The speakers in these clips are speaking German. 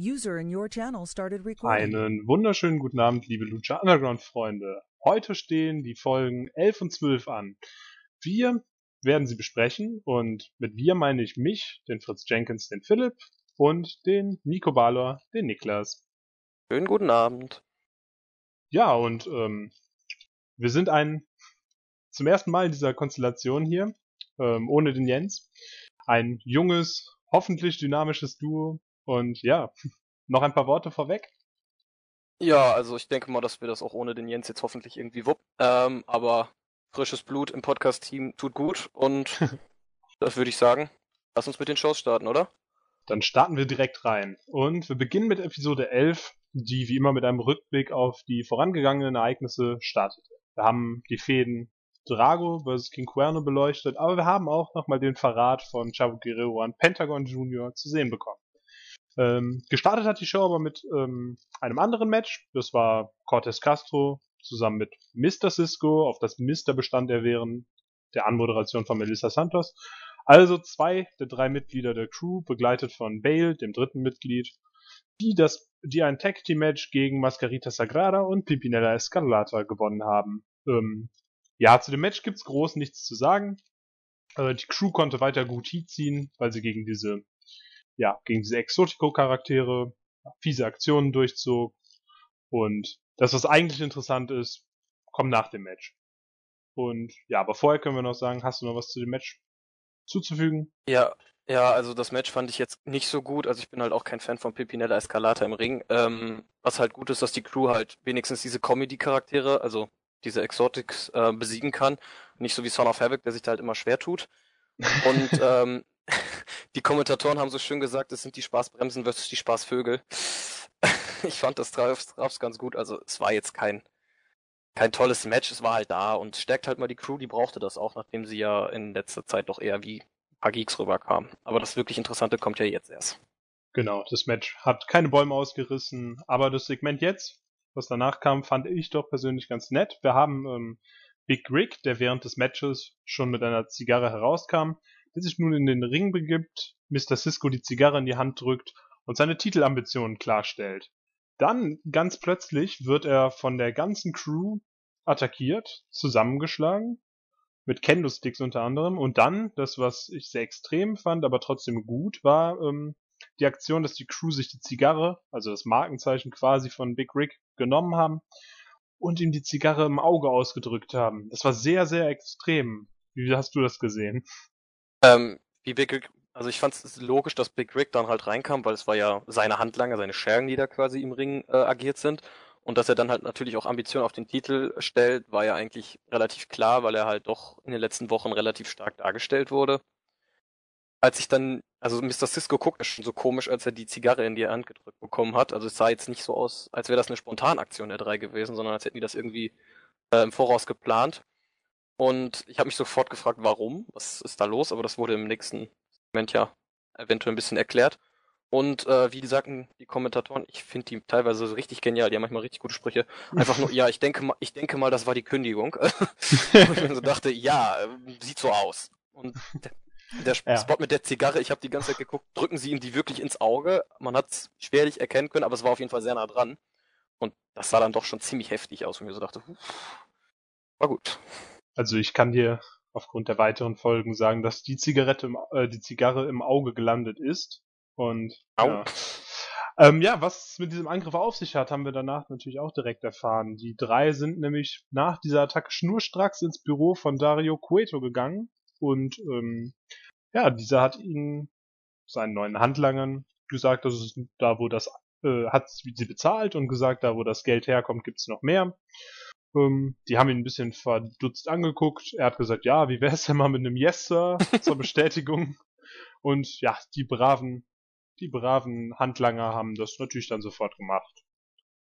User in your channel started recording. Einen wunderschönen guten Abend, liebe Lucha Underground Freunde. Heute stehen die Folgen 11 und 12 an. Wir werden sie besprechen und mit wir meine ich mich, den Fritz Jenkins, den Philipp und den Nico Balor, den Niklas. Schönen guten Abend. Ja, und ähm, wir sind ein zum ersten Mal in dieser Konstellation hier, ähm, ohne den Jens. Ein junges, hoffentlich dynamisches Duo. Und ja, noch ein paar Worte vorweg. Ja, also ich denke mal, dass wir das auch ohne den Jens jetzt hoffentlich irgendwie wupp. Ähm, aber frisches Blut im Podcast-Team tut gut und das würde ich sagen. Lass uns mit den Shows starten, oder? Dann starten wir direkt rein. Und wir beginnen mit Episode 11, die wie immer mit einem Rückblick auf die vorangegangenen Ereignisse startete. Wir haben die Fäden Drago vs. King Cuerno beleuchtet, aber wir haben auch nochmal den Verrat von Chavo Guerrero an Pentagon Jr. zu sehen bekommen. Ähm, gestartet hat die Show aber mit ähm, einem anderen Match. Das war Cortez Castro zusammen mit Mr. Cisco, auf das Mr. bestand er während der Anmoderation von Melissa Santos. Also zwei der drei Mitglieder der Crew, begleitet von Bale, dem dritten Mitglied, die das, die ein Tag Team Match gegen Mascarita Sagrada und Pimpinella Escarlata gewonnen haben. Ähm, ja, zu dem Match gibt's groß nichts zu sagen. Äh, die Crew konnte weiter gut Heat ziehen, weil sie gegen diese ja, gegen diese Exotico-Charaktere fiese Aktionen durchzog. Und das, was eigentlich interessant ist, kommt nach dem Match. Und ja, aber vorher können wir noch sagen, hast du noch was zu dem Match zuzufügen? Ja, ja, also das Match fand ich jetzt nicht so gut. Also ich bin halt auch kein Fan von Pipinella Escalata im Ring. Ähm, was halt gut ist, dass die Crew halt wenigstens diese Comedy-Charaktere, also diese Exotics, äh, besiegen kann. Nicht so wie Son of Havoc, der sich da halt immer schwer tut. Und ähm, die Kommentatoren haben so schön gesagt, es sind die Spaßbremsen versus die Spaßvögel. ich fand das drauf ganz gut. Also es war jetzt kein, kein tolles Match, es war halt da und stärkt halt mal die Crew, die brauchte das auch, nachdem sie ja in letzter Zeit doch eher wie ein paar Geeks rüberkam. Aber das wirklich Interessante kommt ja jetzt erst. Genau, das Match hat keine Bäume ausgerissen, aber das Segment jetzt, was danach kam, fand ich doch persönlich ganz nett. Wir haben ähm, Big Rick, der während des Matches schon mit einer Zigarre herauskam, der sich nun in den Ring begibt, Mr. Cisco die Zigarre in die Hand drückt und seine Titelambitionen klarstellt. Dann, ganz plötzlich, wird er von der ganzen Crew attackiert, zusammengeschlagen, mit Kendo-Sticks unter anderem. Und dann, das, was ich sehr extrem fand, aber trotzdem gut, war ähm, die Aktion, dass die Crew sich die Zigarre, also das Markenzeichen quasi von Big Rick, genommen haben und ihm die Zigarre im Auge ausgedrückt haben. Das war sehr, sehr extrem. Wie hast du das gesehen? Ähm, wie Big Rick, also ich fand es logisch, dass Big Rick dann halt reinkam, weil es war ja seine Handlanger, seine Schergen, die da quasi im Ring äh, agiert sind. Und dass er dann halt natürlich auch Ambitionen auf den Titel stellt, war ja eigentlich relativ klar, weil er halt doch in den letzten Wochen relativ stark dargestellt wurde. Als ich dann, also Mr. Cisco guckt schon so komisch, als er die Zigarre in die Hand gedrückt bekommen hat. Also es sah jetzt nicht so aus, als wäre das eine Spontanaktion der drei gewesen, sondern als hätten die das irgendwie äh, im Voraus geplant. Und ich habe mich sofort gefragt, warum, was ist da los, aber das wurde im nächsten Moment ja eventuell ein bisschen erklärt. Und äh, wie sagten die Kommentatoren, ich finde die teilweise so richtig genial, die haben manchmal richtig gute Sprüche. Einfach nur, ja, ich denke mal, ich denke mal, das war die Kündigung. und ich mir so dachte, ja, sieht so aus. Und der, der ja. Spot mit der Zigarre, ich habe die ganze Zeit geguckt, drücken sie ihm die wirklich ins Auge. Man hat es schwerlich erkennen können, aber es war auf jeden Fall sehr nah dran. Und das sah dann doch schon ziemlich heftig aus, und ich mir so dachte, war gut. Also ich kann dir aufgrund der weiteren Folgen sagen, dass die Zigarette, im, äh, die Zigarre im Auge gelandet ist. Und Au. ja. Ähm, ja, was es mit diesem Angriff auf sich hat, haben wir danach natürlich auch direkt erfahren. Die drei sind nämlich nach dieser Attacke schnurstracks ins Büro von Dario Cueto gegangen und ähm, ja, dieser hat ihnen seinen neuen Handlangern gesagt, dass es da, wo das äh, hat sie bezahlt und gesagt, da wo das Geld herkommt, gibt's noch mehr. Ähm, die haben ihn ein bisschen verdutzt angeguckt. Er hat gesagt, ja, wie wär's denn mal mit einem Yes, Sir zur Bestätigung? Und ja, die braven, die braven Handlanger haben das natürlich dann sofort gemacht.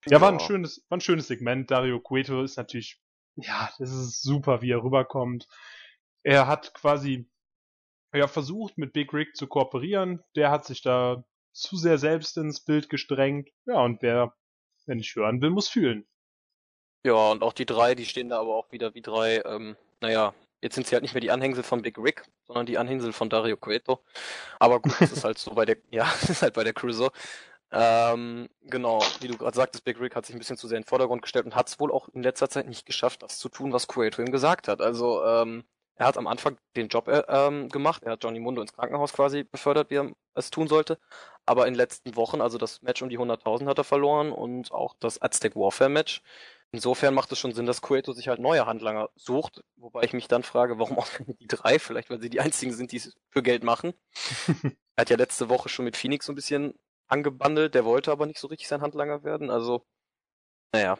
Ja, war ein schönes, war ein schönes Segment. Dario Cueto ist natürlich, ja, das ist super, wie er rüberkommt. Er hat quasi, ja, versucht mit Big Rick zu kooperieren. Der hat sich da zu sehr selbst ins Bild gestrengt. Ja, und wer, wenn ich hören will, muss fühlen. Ja, und auch die drei, die stehen da aber auch wieder wie drei, ähm, naja, jetzt sind sie halt nicht mehr die Anhängsel von Big Rick, sondern die Anhängsel von Dario Cueto. Aber gut, das ist halt so bei der, ja, das ist halt bei der so. Ähm, genau, wie du gerade sagtest, Big Rick hat sich ein bisschen zu sehr in den Vordergrund gestellt und hat es wohl auch in letzter Zeit nicht geschafft, das zu tun, was Cueto ihm gesagt hat. Also, ähm, er hat am Anfang den Job äh, ähm, gemacht, er hat Johnny Mundo ins Krankenhaus quasi befördert, wie er es tun sollte. Aber in den letzten Wochen, also das Match um die 100.000 hat er verloren und auch das Aztec Warfare Match. Insofern macht es schon Sinn, dass Cueto sich halt neue Handlanger sucht, wobei ich mich dann frage, warum auch die drei? Vielleicht, weil sie die einzigen sind, die es für Geld machen. er hat ja letzte Woche schon mit Phoenix so ein bisschen angebandelt, der wollte aber nicht so richtig sein Handlanger werden. Also, naja.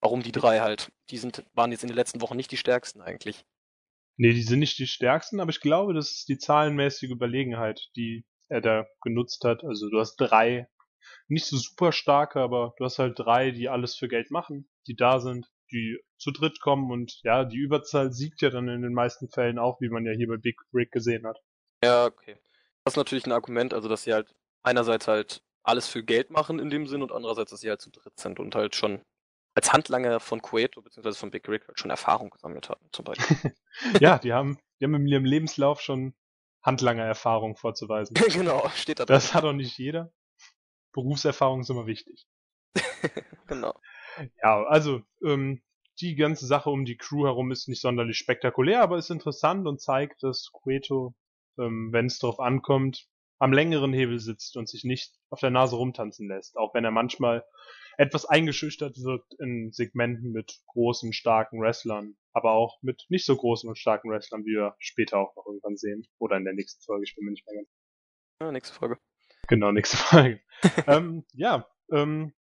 Warum die drei halt? Die sind, waren jetzt in den letzten Wochen nicht die stärksten eigentlich. Nee, die sind nicht die stärksten, aber ich glaube, das ist die zahlenmäßige Überlegenheit, die er da genutzt hat. Also du hast drei, nicht so super starke, aber du hast halt drei, die alles für Geld machen, die da sind, die zu dritt kommen und ja, die Überzahl siegt ja dann in den meisten Fällen auch, wie man ja hier bei Big Rick gesehen hat. Ja, okay. Das ist natürlich ein Argument, also dass sie halt einerseits halt alles für Geld machen in dem Sinn und andererseits, dass sie halt zu dritt sind und halt schon als Handlanger von Cueto bzw. von Big Rick halt schon Erfahrung gesammelt haben, zum Beispiel. ja, die haben, die haben in ihrem Lebenslauf schon Handlanger-Erfahrung vorzuweisen. genau, steht da drin. Das hat auch nicht jeder. Berufserfahrung ist immer wichtig. genau. Ja, also ähm, die ganze Sache um die Crew herum ist nicht sonderlich spektakulär, aber ist interessant und zeigt, dass Cueto, ähm, wenn es darauf ankommt, am längeren Hebel sitzt und sich nicht auf der Nase rumtanzen lässt, auch wenn er manchmal etwas eingeschüchtert wirkt in Segmenten mit großen, starken Wrestlern, aber auch mit nicht so großen und starken Wrestlern, wie wir später auch noch irgendwann sehen. Oder in der nächsten Folge, ich bin mir nicht mehr ganz. Ja, nächste Folge. Genau, nächste Folge. ähm, ja, ähm,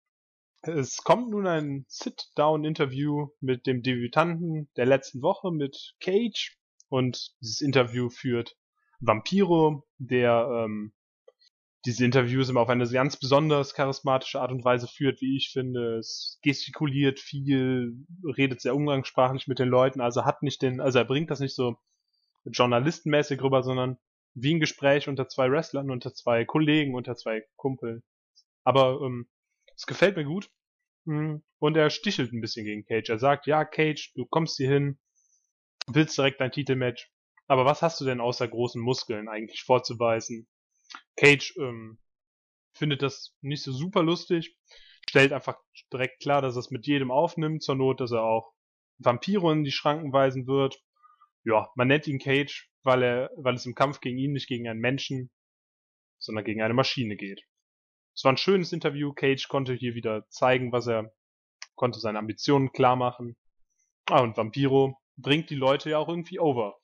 es kommt nun ein Sit-Down-Interview mit dem Debütanten der letzten Woche mit Cage und dieses Interview führt Vampiro, der ähm, diese Interviews immer auf eine ganz besonders charismatische Art und Weise führt, wie ich finde. Es gestikuliert viel, redet sehr umgangssprachlich mit den Leuten, also hat nicht den, also er bringt das nicht so journalistenmäßig rüber, sondern wie ein Gespräch unter zwei Wrestlern, unter zwei Kollegen, unter zwei Kumpeln. Aber ähm, es gefällt mir gut. Hm, und er stichelt ein bisschen gegen Cage. Er sagt, ja, Cage, du kommst hier hin, willst direkt dein Titelmatch, aber was hast du denn außer großen Muskeln eigentlich vorzuweisen? Cage ähm, findet das nicht so super lustig, stellt einfach direkt klar, dass er es mit jedem aufnimmt, zur Not, dass er auch Vampire in die Schranken weisen wird. Ja, man nennt ihn Cage, weil er, weil es im Kampf gegen ihn nicht gegen einen Menschen, sondern gegen eine Maschine geht. Es war ein schönes Interview. Cage konnte hier wieder zeigen, was er konnte seine Ambitionen klar machen. Ah, und Vampiro bringt die Leute ja auch irgendwie over.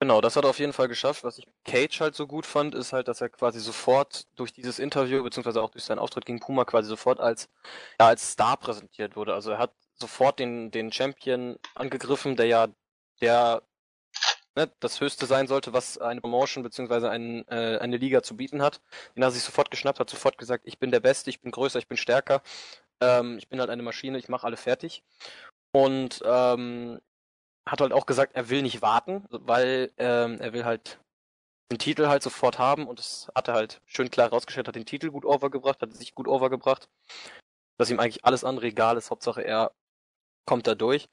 Genau, das hat er auf jeden Fall geschafft. Was ich Cage halt so gut fand, ist halt, dass er quasi sofort durch dieses Interview, beziehungsweise auch durch seinen Auftritt gegen Puma quasi sofort als, ja, als Star präsentiert wurde. Also er hat sofort den, den Champion angegriffen, der ja der ne, das Höchste sein sollte, was eine Promotion beziehungsweise ein, äh, eine Liga zu bieten hat. Den hat sich sofort geschnappt, hat sofort gesagt, ich bin der Beste, ich bin größer, ich bin stärker, ähm, ich bin halt eine Maschine, ich mache alle fertig. Und ähm, hat halt auch gesagt, er will nicht warten, weil ähm, er will halt den Titel halt sofort haben und das hat er halt schön klar rausgestellt, hat den Titel gut overgebracht, hat sich gut overgebracht, dass ihm eigentlich alles andere egal ist, Hauptsache er kommt da durch.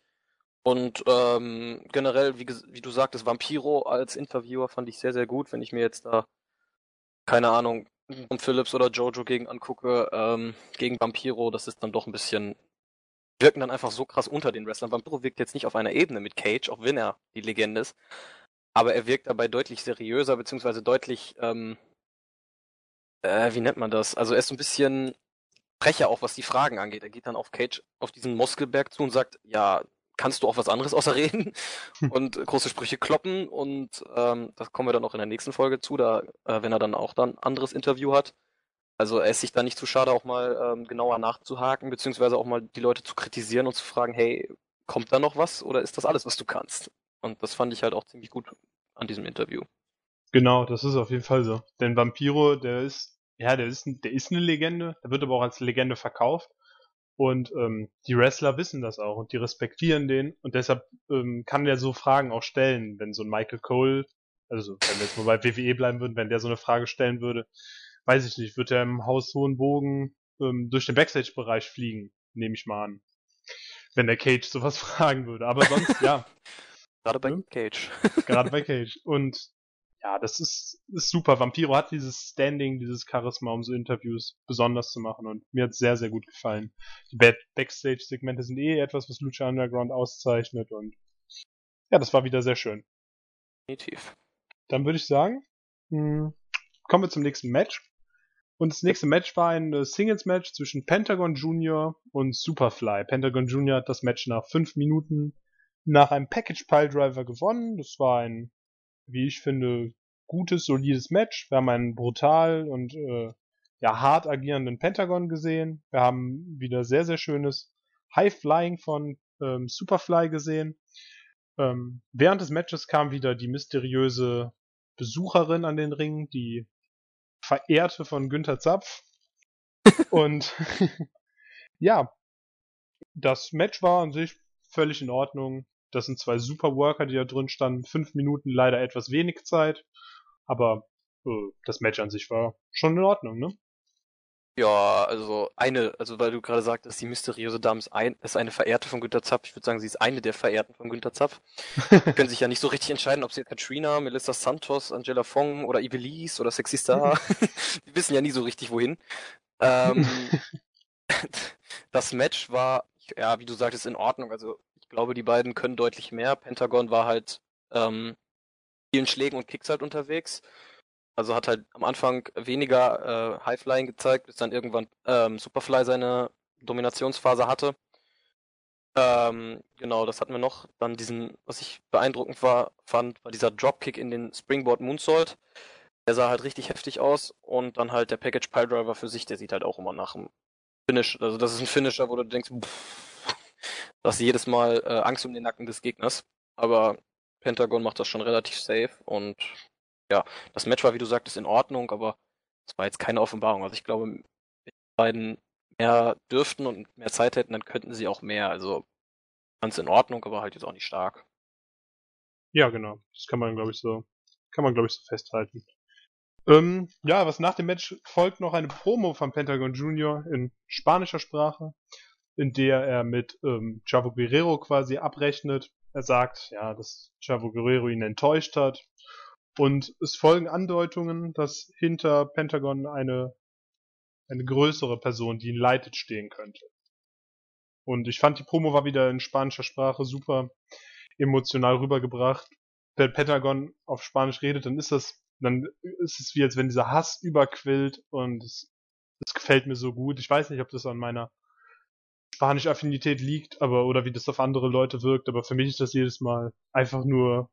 Und ähm, generell, wie, wie du sagtest, Vampiro als Interviewer fand ich sehr, sehr gut, wenn ich mir jetzt da, keine Ahnung, um Phillips oder Jojo gegen angucke, ähm, gegen Vampiro, das ist dann doch ein bisschen wirken dann einfach so krass unter den Wrestlern. Vampiro wirkt jetzt nicht auf einer Ebene mit Cage, auch wenn er die Legende ist. Aber er wirkt dabei deutlich seriöser, beziehungsweise deutlich, ähm, äh, wie nennt man das? Also er ist so ein bisschen frecher auch, was die Fragen angeht. Er geht dann auf Cage, auf diesen Muskelberg zu und sagt, ja, kannst du auch was anderes außer reden? und große Sprüche kloppen und ähm, das kommen wir dann auch in der nächsten Folge zu, da, äh, wenn er dann auch dann ein anderes Interview hat. Also er ist sich da nicht zu schade, auch mal ähm, genauer nachzuhaken, beziehungsweise auch mal die Leute zu kritisieren und zu fragen, hey, kommt da noch was oder ist das alles, was du kannst? Und das fand ich halt auch ziemlich gut an diesem Interview. Genau, das ist auf jeden Fall so. Denn Vampiro, der ist, ja, der ist, der ist eine Legende, der wird aber auch als Legende verkauft. Und ähm, die Wrestler wissen das auch und die respektieren den und deshalb ähm, kann der so Fragen auch stellen, wenn so ein Michael Cole, also wenn wir jetzt mal bei WWE bleiben würden, wenn der so eine Frage stellen würde, weiß ich nicht, wird er im Haus Hohenbogen ähm, durch den Backstage-Bereich fliegen, nehme ich mal an. Wenn der Cage sowas fragen würde. Aber sonst, ja. Gerade bei Cage. Gerade bei Cage. Und ja, das ist, ist super. Vampiro hat dieses Standing, dieses Charisma, um so Interviews besonders zu machen und mir hat sehr, sehr gut gefallen. Die Backstage-Segmente sind eh etwas, was Lucha Underground auszeichnet und ja, das war wieder sehr schön. Definitiv. Dann würde ich sagen, mh, hm, kommen wir zum nächsten Match. Und das nächste Match war ein Singles-Match zwischen Pentagon Junior und Superfly. Pentagon Junior hat das Match nach fünf Minuten nach einem Package Pile Driver gewonnen. Das war ein, wie ich finde, gutes, solides Match. Wir haben einen brutal und äh, ja hart agierenden Pentagon gesehen. Wir haben wieder sehr, sehr schönes High Flying von ähm, Superfly gesehen. Ähm, während des Matches kam wieder die mysteriöse Besucherin an den Ring, die Verehrte von Günther Zapf. Und ja, das Match war an sich völlig in Ordnung. Das sind zwei super Worker, die da drin standen. Fünf Minuten leider etwas wenig Zeit. Aber äh, das Match an sich war schon in Ordnung, ne? Ja, also eine, also weil du gerade sagtest, die mysteriöse Dame ist, ein, ist eine Verehrte von Günter Zapf. Ich würde sagen, sie ist eine der Verehrten von Günter Zapf. können sich ja nicht so richtig entscheiden, ob sie Katrina, Melissa Santos, Angela Fong oder Ibelize oder Sexy Star. die wissen ja nie so richtig wohin. Ähm, das Match war, ja, wie du sagtest, in Ordnung. Also ich glaube, die beiden können deutlich mehr. Pentagon war halt ähm, vielen Schlägen und Kicks halt unterwegs. Also hat halt am Anfang weniger äh, Highflying gezeigt, bis dann irgendwann ähm, Superfly seine Dominationsphase hatte. Ähm, genau, das hatten wir noch. Dann diesen, was ich beeindruckend war, fand, war dieser Dropkick in den Springboard Moonsault. Der sah halt richtig heftig aus. Und dann halt der Package Piledriver für sich, der sieht halt auch immer nach dem Finish. Also das ist ein Finisher, wo du denkst, pff, du hast jedes Mal äh, Angst um den Nacken des Gegners. Aber Pentagon macht das schon relativ safe und ja, das Match war, wie du sagtest, in Ordnung, aber es war jetzt keine Offenbarung. Also ich glaube, wenn die beiden mehr dürften und mehr Zeit hätten, dann könnten sie auch mehr. Also ganz in Ordnung, aber halt jetzt auch nicht stark. Ja, genau. Das kann man, glaube ich, so, kann man, glaube ich, so festhalten. Ähm, ja, was nach dem Match folgt noch eine Promo von Pentagon Junior in spanischer Sprache, in der er mit ähm, Chavo Guerrero quasi abrechnet. Er sagt, ja, dass Chavo Guerrero ihn enttäuscht hat und es folgen Andeutungen, dass hinter Pentagon eine, eine größere Person, die ihn leitet, stehen könnte. Und ich fand, die Promo war wieder in spanischer Sprache super emotional rübergebracht. Wenn Pentagon auf Spanisch redet, dann ist das, dann ist es wie, als wenn dieser Hass überquillt und es, es gefällt mir so gut. Ich weiß nicht, ob das an meiner Spanisch-Affinität liegt, aber, oder wie das auf andere Leute wirkt, aber für mich ist das jedes Mal einfach nur,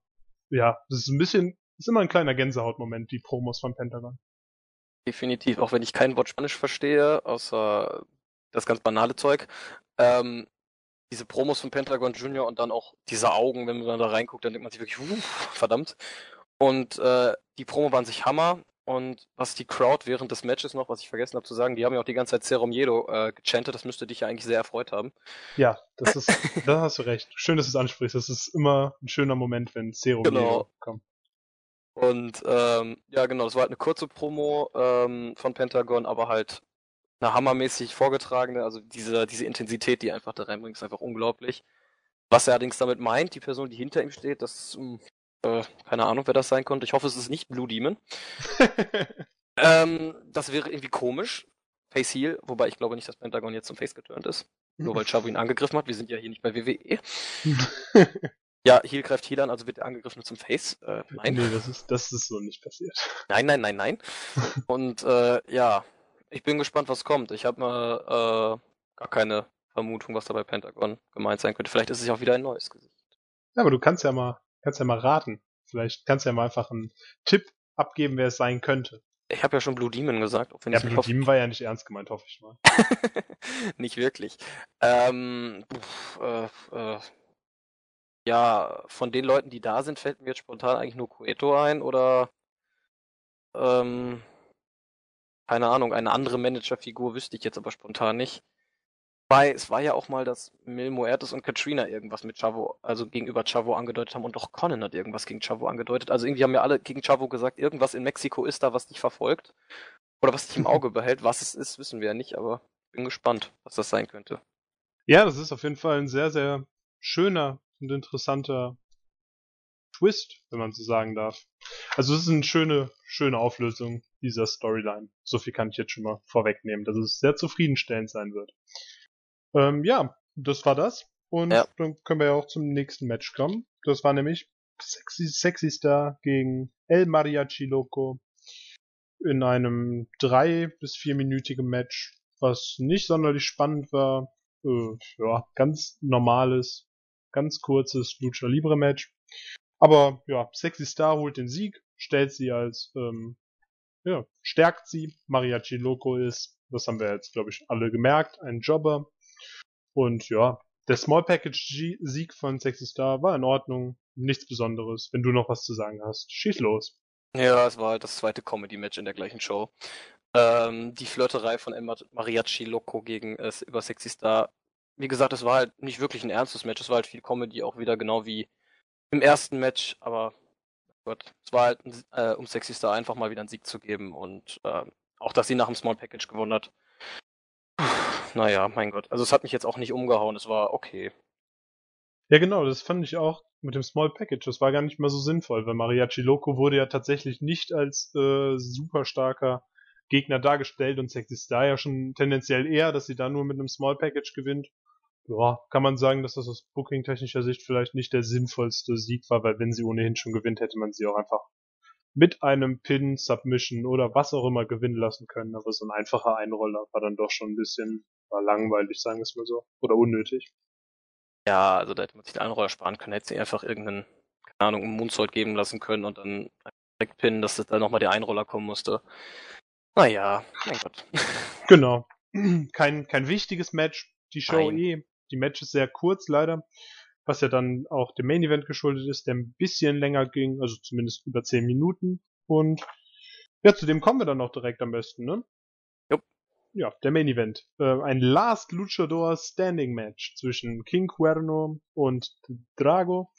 ja, das ist ein bisschen ist immer ein kleiner Gänsehautmoment, die Promos von Pentagon. Definitiv, auch wenn ich kein Wort Spanisch verstehe, außer das ganz banale Zeug. Ähm, diese Promos von Pentagon Junior und dann auch diese Augen, wenn man da reinguckt, dann denkt man sich wirklich, uh, verdammt. Und äh, die Promo waren sich Hammer. Und was die Crowd während des Matches noch, was ich vergessen habe zu sagen, die haben ja auch die ganze Zeit Serum Jedo äh, gechantet, das müsste dich ja eigentlich sehr erfreut haben. Ja, das ist, da hast du recht. Schön, dass du es ansprichst. Das ist immer ein schöner Moment, wenn Serum genau. Jedo kommt. Und ähm, ja, genau, das war halt eine kurze Promo ähm, von Pentagon, aber halt eine hammermäßig vorgetragene, also diese, diese Intensität, die einfach da reinbringt, ist einfach unglaublich. Was er allerdings damit meint, die Person, die hinter ihm steht, das, hm, äh, keine Ahnung, wer das sein konnte. Ich hoffe, es ist nicht Blue Demon. ähm, das wäre irgendwie komisch. Face Heal, wobei ich glaube nicht, dass Pentagon jetzt zum Face geturnt ist. Nur weil Chavo ihn angegriffen hat. Wir sind ja hier nicht bei WWE. Ja, Heal greift Heal an, also wird er angegriffen zum Face. Äh, nein. Nee, das ist, das ist so nicht passiert. Nein, nein, nein, nein. Und äh, ja, ich bin gespannt, was kommt. Ich habe mal äh, gar keine Vermutung, was da bei Pentagon gemeint sein könnte. Vielleicht ist es ja auch wieder ein neues Gesicht. Ja, aber du kannst ja mal, kannst ja mal raten. Vielleicht kannst du ja mal einfach einen Tipp abgeben, wer es sein könnte. Ich habe ja schon Blue Demon gesagt. Auch wenn ja, Blue. Demon war ja nicht ernst gemeint, hoffe ich mal. nicht wirklich. Ähm, pff, äh, äh, ja, von den Leuten, die da sind, fällt mir jetzt spontan eigentlich nur Cueto ein oder ähm, keine Ahnung, eine andere Managerfigur wüsste ich jetzt aber spontan nicht. Weil es war ja auch mal, dass Mil Muertes und Katrina irgendwas mit Chavo, also gegenüber Chavo angedeutet haben und auch Conan hat irgendwas gegen Chavo angedeutet. Also irgendwie haben ja alle gegen Chavo gesagt, irgendwas in Mexiko ist da, was dich verfolgt. Oder was dich im Auge behält. Was es ist, wissen wir ja nicht, aber bin gespannt, was das sein könnte. Ja, das ist auf jeden Fall ein sehr, sehr schöner und interessanter Twist, wenn man so sagen darf. Also es ist eine schöne, schöne Auflösung dieser Storyline. So viel kann ich jetzt schon mal vorwegnehmen, dass es sehr zufriedenstellend sein wird. Ähm, ja, das war das. Und ja. dann können wir ja auch zum nächsten Match kommen. Das war nämlich Sexy, Sexy Star gegen El Mariachi Loco in einem drei- bis vierminütigen Match, was nicht sonderlich spannend war. Äh, ja, ganz normales, ganz kurzes Lucha Libre Match. Aber ja, Sexy Star holt den Sieg, stellt sie als, ähm, ja, stärkt sie. Mariachi Loco ist, das haben wir jetzt, glaube ich, alle gemerkt, ein Jobber. Und ja, der Small Package Sieg von Sexy Star war in Ordnung. Nichts Besonderes. Wenn du noch was zu sagen hast, schieß los. Ja, es war halt das zweite Comedy-Match in der gleichen Show. Ähm, die Flirterei von El Mariachi Loco gegen äh, über Sexy Star. Wie gesagt, es war halt nicht wirklich ein ernstes Match. Es war halt viel Comedy, auch wieder genau wie im ersten Match. Aber Gott, es war halt, äh, um Sexy Star einfach mal wieder einen Sieg zu geben. Und äh, auch, dass sie nach dem Small Package gewonnen hat. Naja, mein Gott. Also es hat mich jetzt auch nicht umgehauen. Es war okay. Ja, genau, das fand ich auch mit dem Small Package. Das war gar nicht mehr so sinnvoll, weil Mariachi Loco wurde ja tatsächlich nicht als äh, super starker Gegner dargestellt und Sexy Star ja schon tendenziell eher, dass sie da nur mit einem Small Package gewinnt. Ja, kann man sagen, dass das aus Booking-technischer Sicht vielleicht nicht der sinnvollste Sieg war, weil wenn sie ohnehin schon gewinnt, hätte man sie auch einfach mit einem Pin, Submission oder was auch immer gewinnen lassen können. Aber so ein einfacher Einroller war dann doch schon ein bisschen war langweilig, sagen wir es mal so. Oder unnötig. Ja, also da hätte man sich den Einroller sparen können, hätte sie einfach irgendeinen, keine Ahnung, einen Moonsault geben lassen können und dann direkt pinnen, dass da nochmal der Einroller kommen musste. Naja, mein Gott. Genau. Kein, kein wichtiges Match. Die Show Nein. eh. Die Match ist sehr kurz leider. Was ja dann auch dem Main Event geschuldet ist, der ein bisschen länger ging, also zumindest über 10 Minuten. Und ja, zu dem kommen wir dann noch direkt am besten, ne? Ja, der Main Event. Äh, ein Last Luchador Standing Match zwischen King Cuerno und Drago.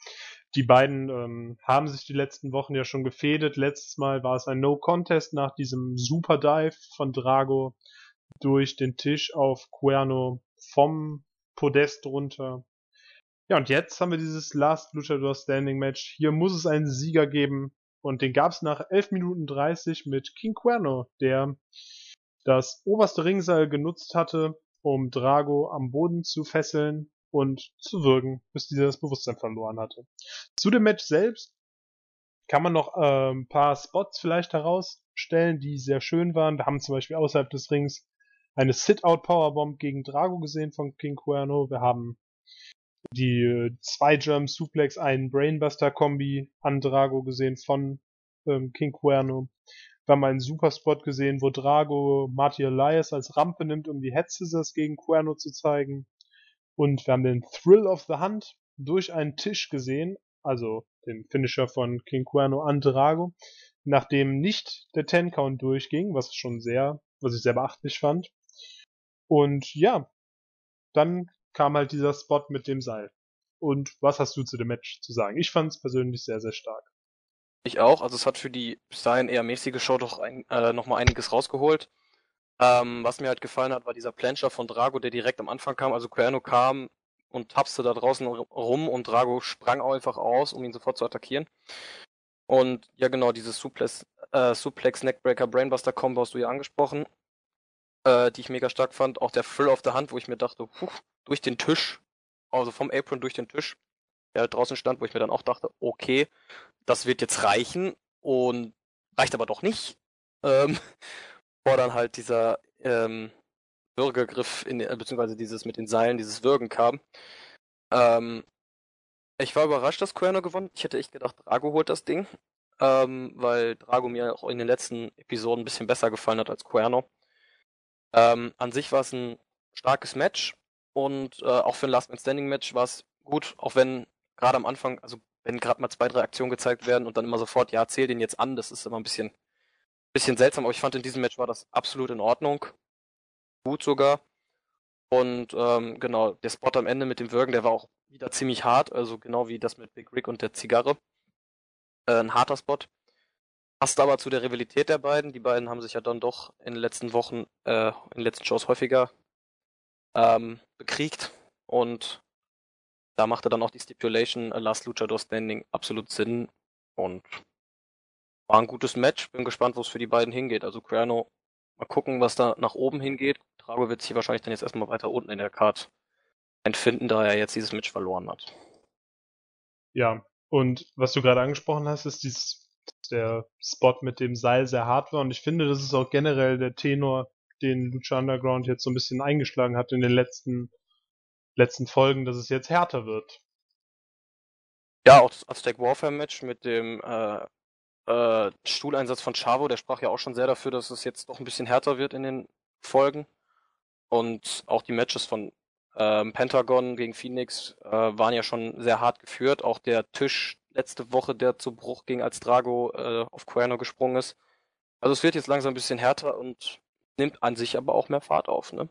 Die beiden ähm, haben sich die letzten Wochen ja schon gefädet. Letztes Mal war es ein No Contest nach diesem Super Dive von Drago durch den Tisch auf Cuerno vom Podest runter. Ja, und jetzt haben wir dieses Last Luchador Standing Match. Hier muss es einen Sieger geben. Und den gab es nach 11 Minuten 30 mit King Cuerno, der das oberste Ringseil genutzt hatte, um Drago am Boden zu fesseln und zu würgen, bis dieser das Bewusstsein verloren hatte. Zu dem Match selbst kann man noch äh, ein paar Spots vielleicht herausstellen, die sehr schön waren. Wir haben zum Beispiel außerhalb des Rings eine Sit-Out Powerbomb gegen Drago gesehen von King Cuerno. Wir haben die äh, zwei German Suplex, einen Brainbuster Kombi an Drago gesehen von ähm, King Cuerno. Wir haben einen super Spot gesehen, wo Drago Marty Elias als Rampe nimmt, um die Head Scissors gegen Cuerno zu zeigen. Und wir haben den Thrill of the Hunt durch einen Tisch gesehen, also den Finisher von King Cuerno an Drago, nachdem nicht der Ten Count durchging, was schon sehr, was ich sehr beachtlich fand. Und ja, dann kam halt dieser Spot mit dem Seil. Und was hast du zu dem Match zu sagen? Ich fand es persönlich sehr, sehr stark. Ich auch. Also es hat für die bis dahin eher mäßige Show doch ein, äh, nochmal einiges rausgeholt. Ähm, was mir halt gefallen hat, war dieser Plancher von Drago, der direkt am Anfang kam. Also Cuerno kam und tapste da draußen rum und Drago sprang auch einfach aus, um ihn sofort zu attackieren. Und ja genau, dieses Suplex, äh, Suplex Neckbreaker Brainbuster Combo hast du ja angesprochen, äh, die ich mega stark fand. Auch der Thrill auf der Hand, wo ich mir dachte, puh, durch den Tisch, also vom Apron durch den Tisch, halt draußen stand, wo ich mir dann auch dachte, okay, das wird jetzt reichen und reicht aber doch nicht. Ähm, vor dann halt dieser ähm, Würgegriff, in, äh, beziehungsweise dieses mit den Seilen, dieses Würgen kam. Ähm, ich war überrascht, dass Cuerno gewonnen. Ich hätte echt gedacht, Drago holt das Ding, ähm, weil Drago mir auch in den letzten Episoden ein bisschen besser gefallen hat als Cuerno. Ähm, an sich war es ein starkes Match und äh, auch für ein Last Man Standing Match war es gut, auch wenn gerade am Anfang, also wenn gerade mal zwei, drei Aktionen gezeigt werden und dann immer sofort, ja, zähl den jetzt an, das ist immer ein bisschen, bisschen seltsam, aber ich fand in diesem Match war das absolut in Ordnung. Gut sogar. Und ähm, genau, der Spot am Ende mit dem Würgen, der war auch wieder ziemlich hart, also genau wie das mit Big Rick und der Zigarre. Äh, ein harter Spot. Passt aber zu der Rivalität der beiden. Die beiden haben sich ja dann doch in den letzten Wochen, äh, in den letzten Shows häufiger ähm, bekriegt. Und da machte dann auch die Stipulation uh, Last Luchador Standing absolut Sinn und war ein gutes Match. Bin gespannt, wo es für die beiden hingeht. Also Cuerno, mal gucken, was da nach oben hingeht. Drago wird sich wahrscheinlich dann jetzt erstmal weiter unten in der Card entfinden, da er jetzt dieses Match verloren hat. Ja, und was du gerade angesprochen hast, ist dieses, der Spot mit dem Seil sehr hart war und ich finde, das ist auch generell der Tenor, den Lucha Underground jetzt so ein bisschen eingeschlagen hat in den letzten, letzten Folgen, dass es jetzt härter wird. Ja, auch das Aztec Warfare Match mit dem äh, äh, Stuhleinsatz von Chavo, der sprach ja auch schon sehr dafür, dass es jetzt doch ein bisschen härter wird in den Folgen. Und auch die Matches von ähm, Pentagon gegen Phoenix äh, waren ja schon sehr hart geführt. Auch der Tisch letzte Woche, der zu Bruch ging, als Drago äh, auf Cuerno gesprungen ist. Also es wird jetzt langsam ein bisschen härter und nimmt an sich aber auch mehr Fahrt auf, ne?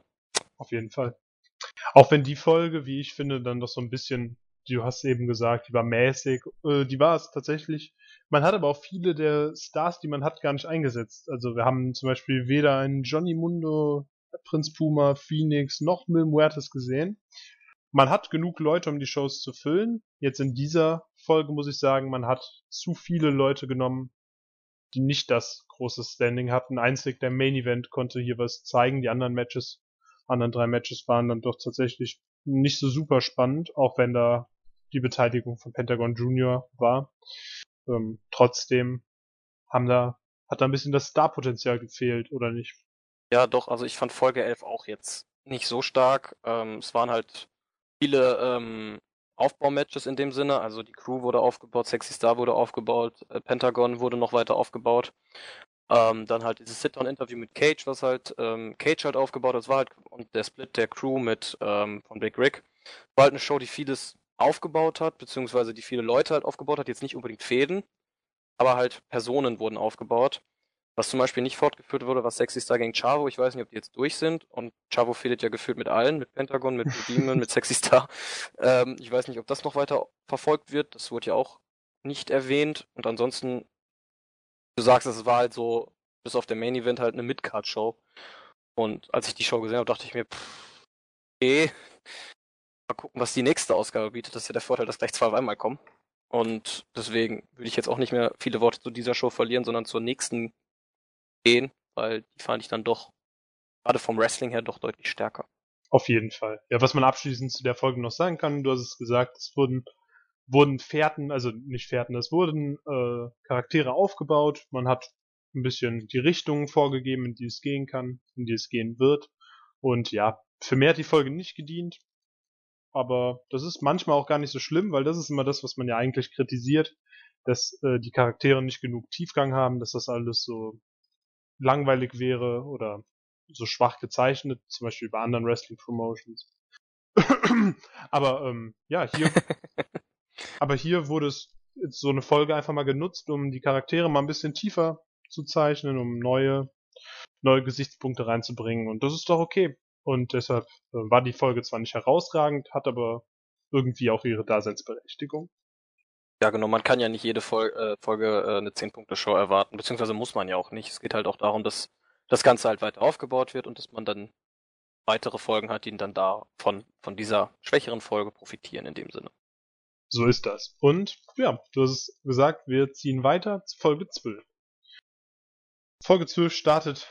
Auf jeden Fall. Auch wenn die Folge, wie ich finde, dann doch so ein bisschen, du hast eben gesagt, die war mäßig, äh, die war es tatsächlich. Man hat aber auch viele der Stars, die man hat, gar nicht eingesetzt. Also wir haben zum Beispiel weder einen Johnny Mundo, Prinz Puma, Phoenix noch Mil Muertes gesehen. Man hat genug Leute, um die Shows zu füllen. Jetzt in dieser Folge muss ich sagen, man hat zu viele Leute genommen, die nicht das große Standing hatten. Einzig der Main Event konnte hier was zeigen. Die anderen Matches, anderen drei Matches waren dann doch tatsächlich nicht so super spannend, auch wenn da die Beteiligung von Pentagon Junior war. Ähm, trotzdem haben da, hat da ein bisschen das Starpotenzial gefehlt, oder nicht? Ja, doch, also ich fand Folge 11 auch jetzt nicht so stark. Ähm, es waren halt viele ähm, Aufbaumatches in dem Sinne. Also die Crew wurde aufgebaut, Sexy Star wurde aufgebaut, äh, Pentagon wurde noch weiter aufgebaut. Ähm, dann halt dieses Sit-Down-Interview mit Cage, was halt ähm, Cage halt aufgebaut hat. Das war halt und der Split der Crew mit ähm, von Big Rick. War halt eine Show, die vieles aufgebaut hat, beziehungsweise die viele Leute halt aufgebaut hat. Jetzt nicht unbedingt Fäden, aber halt Personen wurden aufgebaut. Was zum Beispiel nicht fortgeführt wurde, war Sexy Star gegen Chavo. Ich weiß nicht, ob die jetzt durch sind. Und Chavo fehlt ja gefühlt mit allen, mit Pentagon, mit Demon, mit Sexy Star. Ähm, ich weiß nicht, ob das noch weiter verfolgt wird. Das wurde ja auch nicht erwähnt. Und ansonsten, du sagst, es war halt so, bis auf der Main Event halt eine Midcard-Show. Und als ich die Show gesehen habe, dachte ich mir, pff, okay, mal gucken, was die nächste Ausgabe bietet. Das ist ja der Vorteil, dass gleich zwei auf einmal kommen. Und deswegen würde ich jetzt auch nicht mehr viele Worte zu dieser Show verlieren, sondern zur nächsten gehen, weil die fand ich dann doch, gerade vom Wrestling her, doch deutlich stärker. Auf jeden Fall. Ja, was man abschließend zu der Folge noch sagen kann, du hast es gesagt, es wurden, wurden Fährten, also nicht Fährten, es wurden äh, Charaktere aufgebaut, man hat ein bisschen die Richtungen vorgegeben, in die es gehen kann, in die es gehen wird. Und ja, für mehr hat die Folge nicht gedient. Aber das ist manchmal auch gar nicht so schlimm, weil das ist immer das, was man ja eigentlich kritisiert, dass äh, die Charaktere nicht genug Tiefgang haben, dass das alles so langweilig wäre oder so schwach gezeichnet, zum Beispiel bei anderen Wrestling Promotions. aber ähm, ja, hier, aber hier wurde es so eine Folge einfach mal genutzt, um die Charaktere mal ein bisschen tiefer zu zeichnen, um neue, neue Gesichtspunkte reinzubringen. Und das ist doch okay. Und deshalb äh, war die Folge zwar nicht herausragend, hat aber irgendwie auch ihre Daseinsberechtigung. Ja, genau, man kann ja nicht jede Fol äh, Folge äh, eine 10-Punkte-Show erwarten, beziehungsweise muss man ja auch nicht. Es geht halt auch darum, dass das Ganze halt weiter aufgebaut wird und dass man dann weitere Folgen hat, die dann da von, von dieser schwächeren Folge profitieren in dem Sinne. So ist das. Und ja, du hast gesagt, wir ziehen weiter zu Folge 12. Folge 12 startet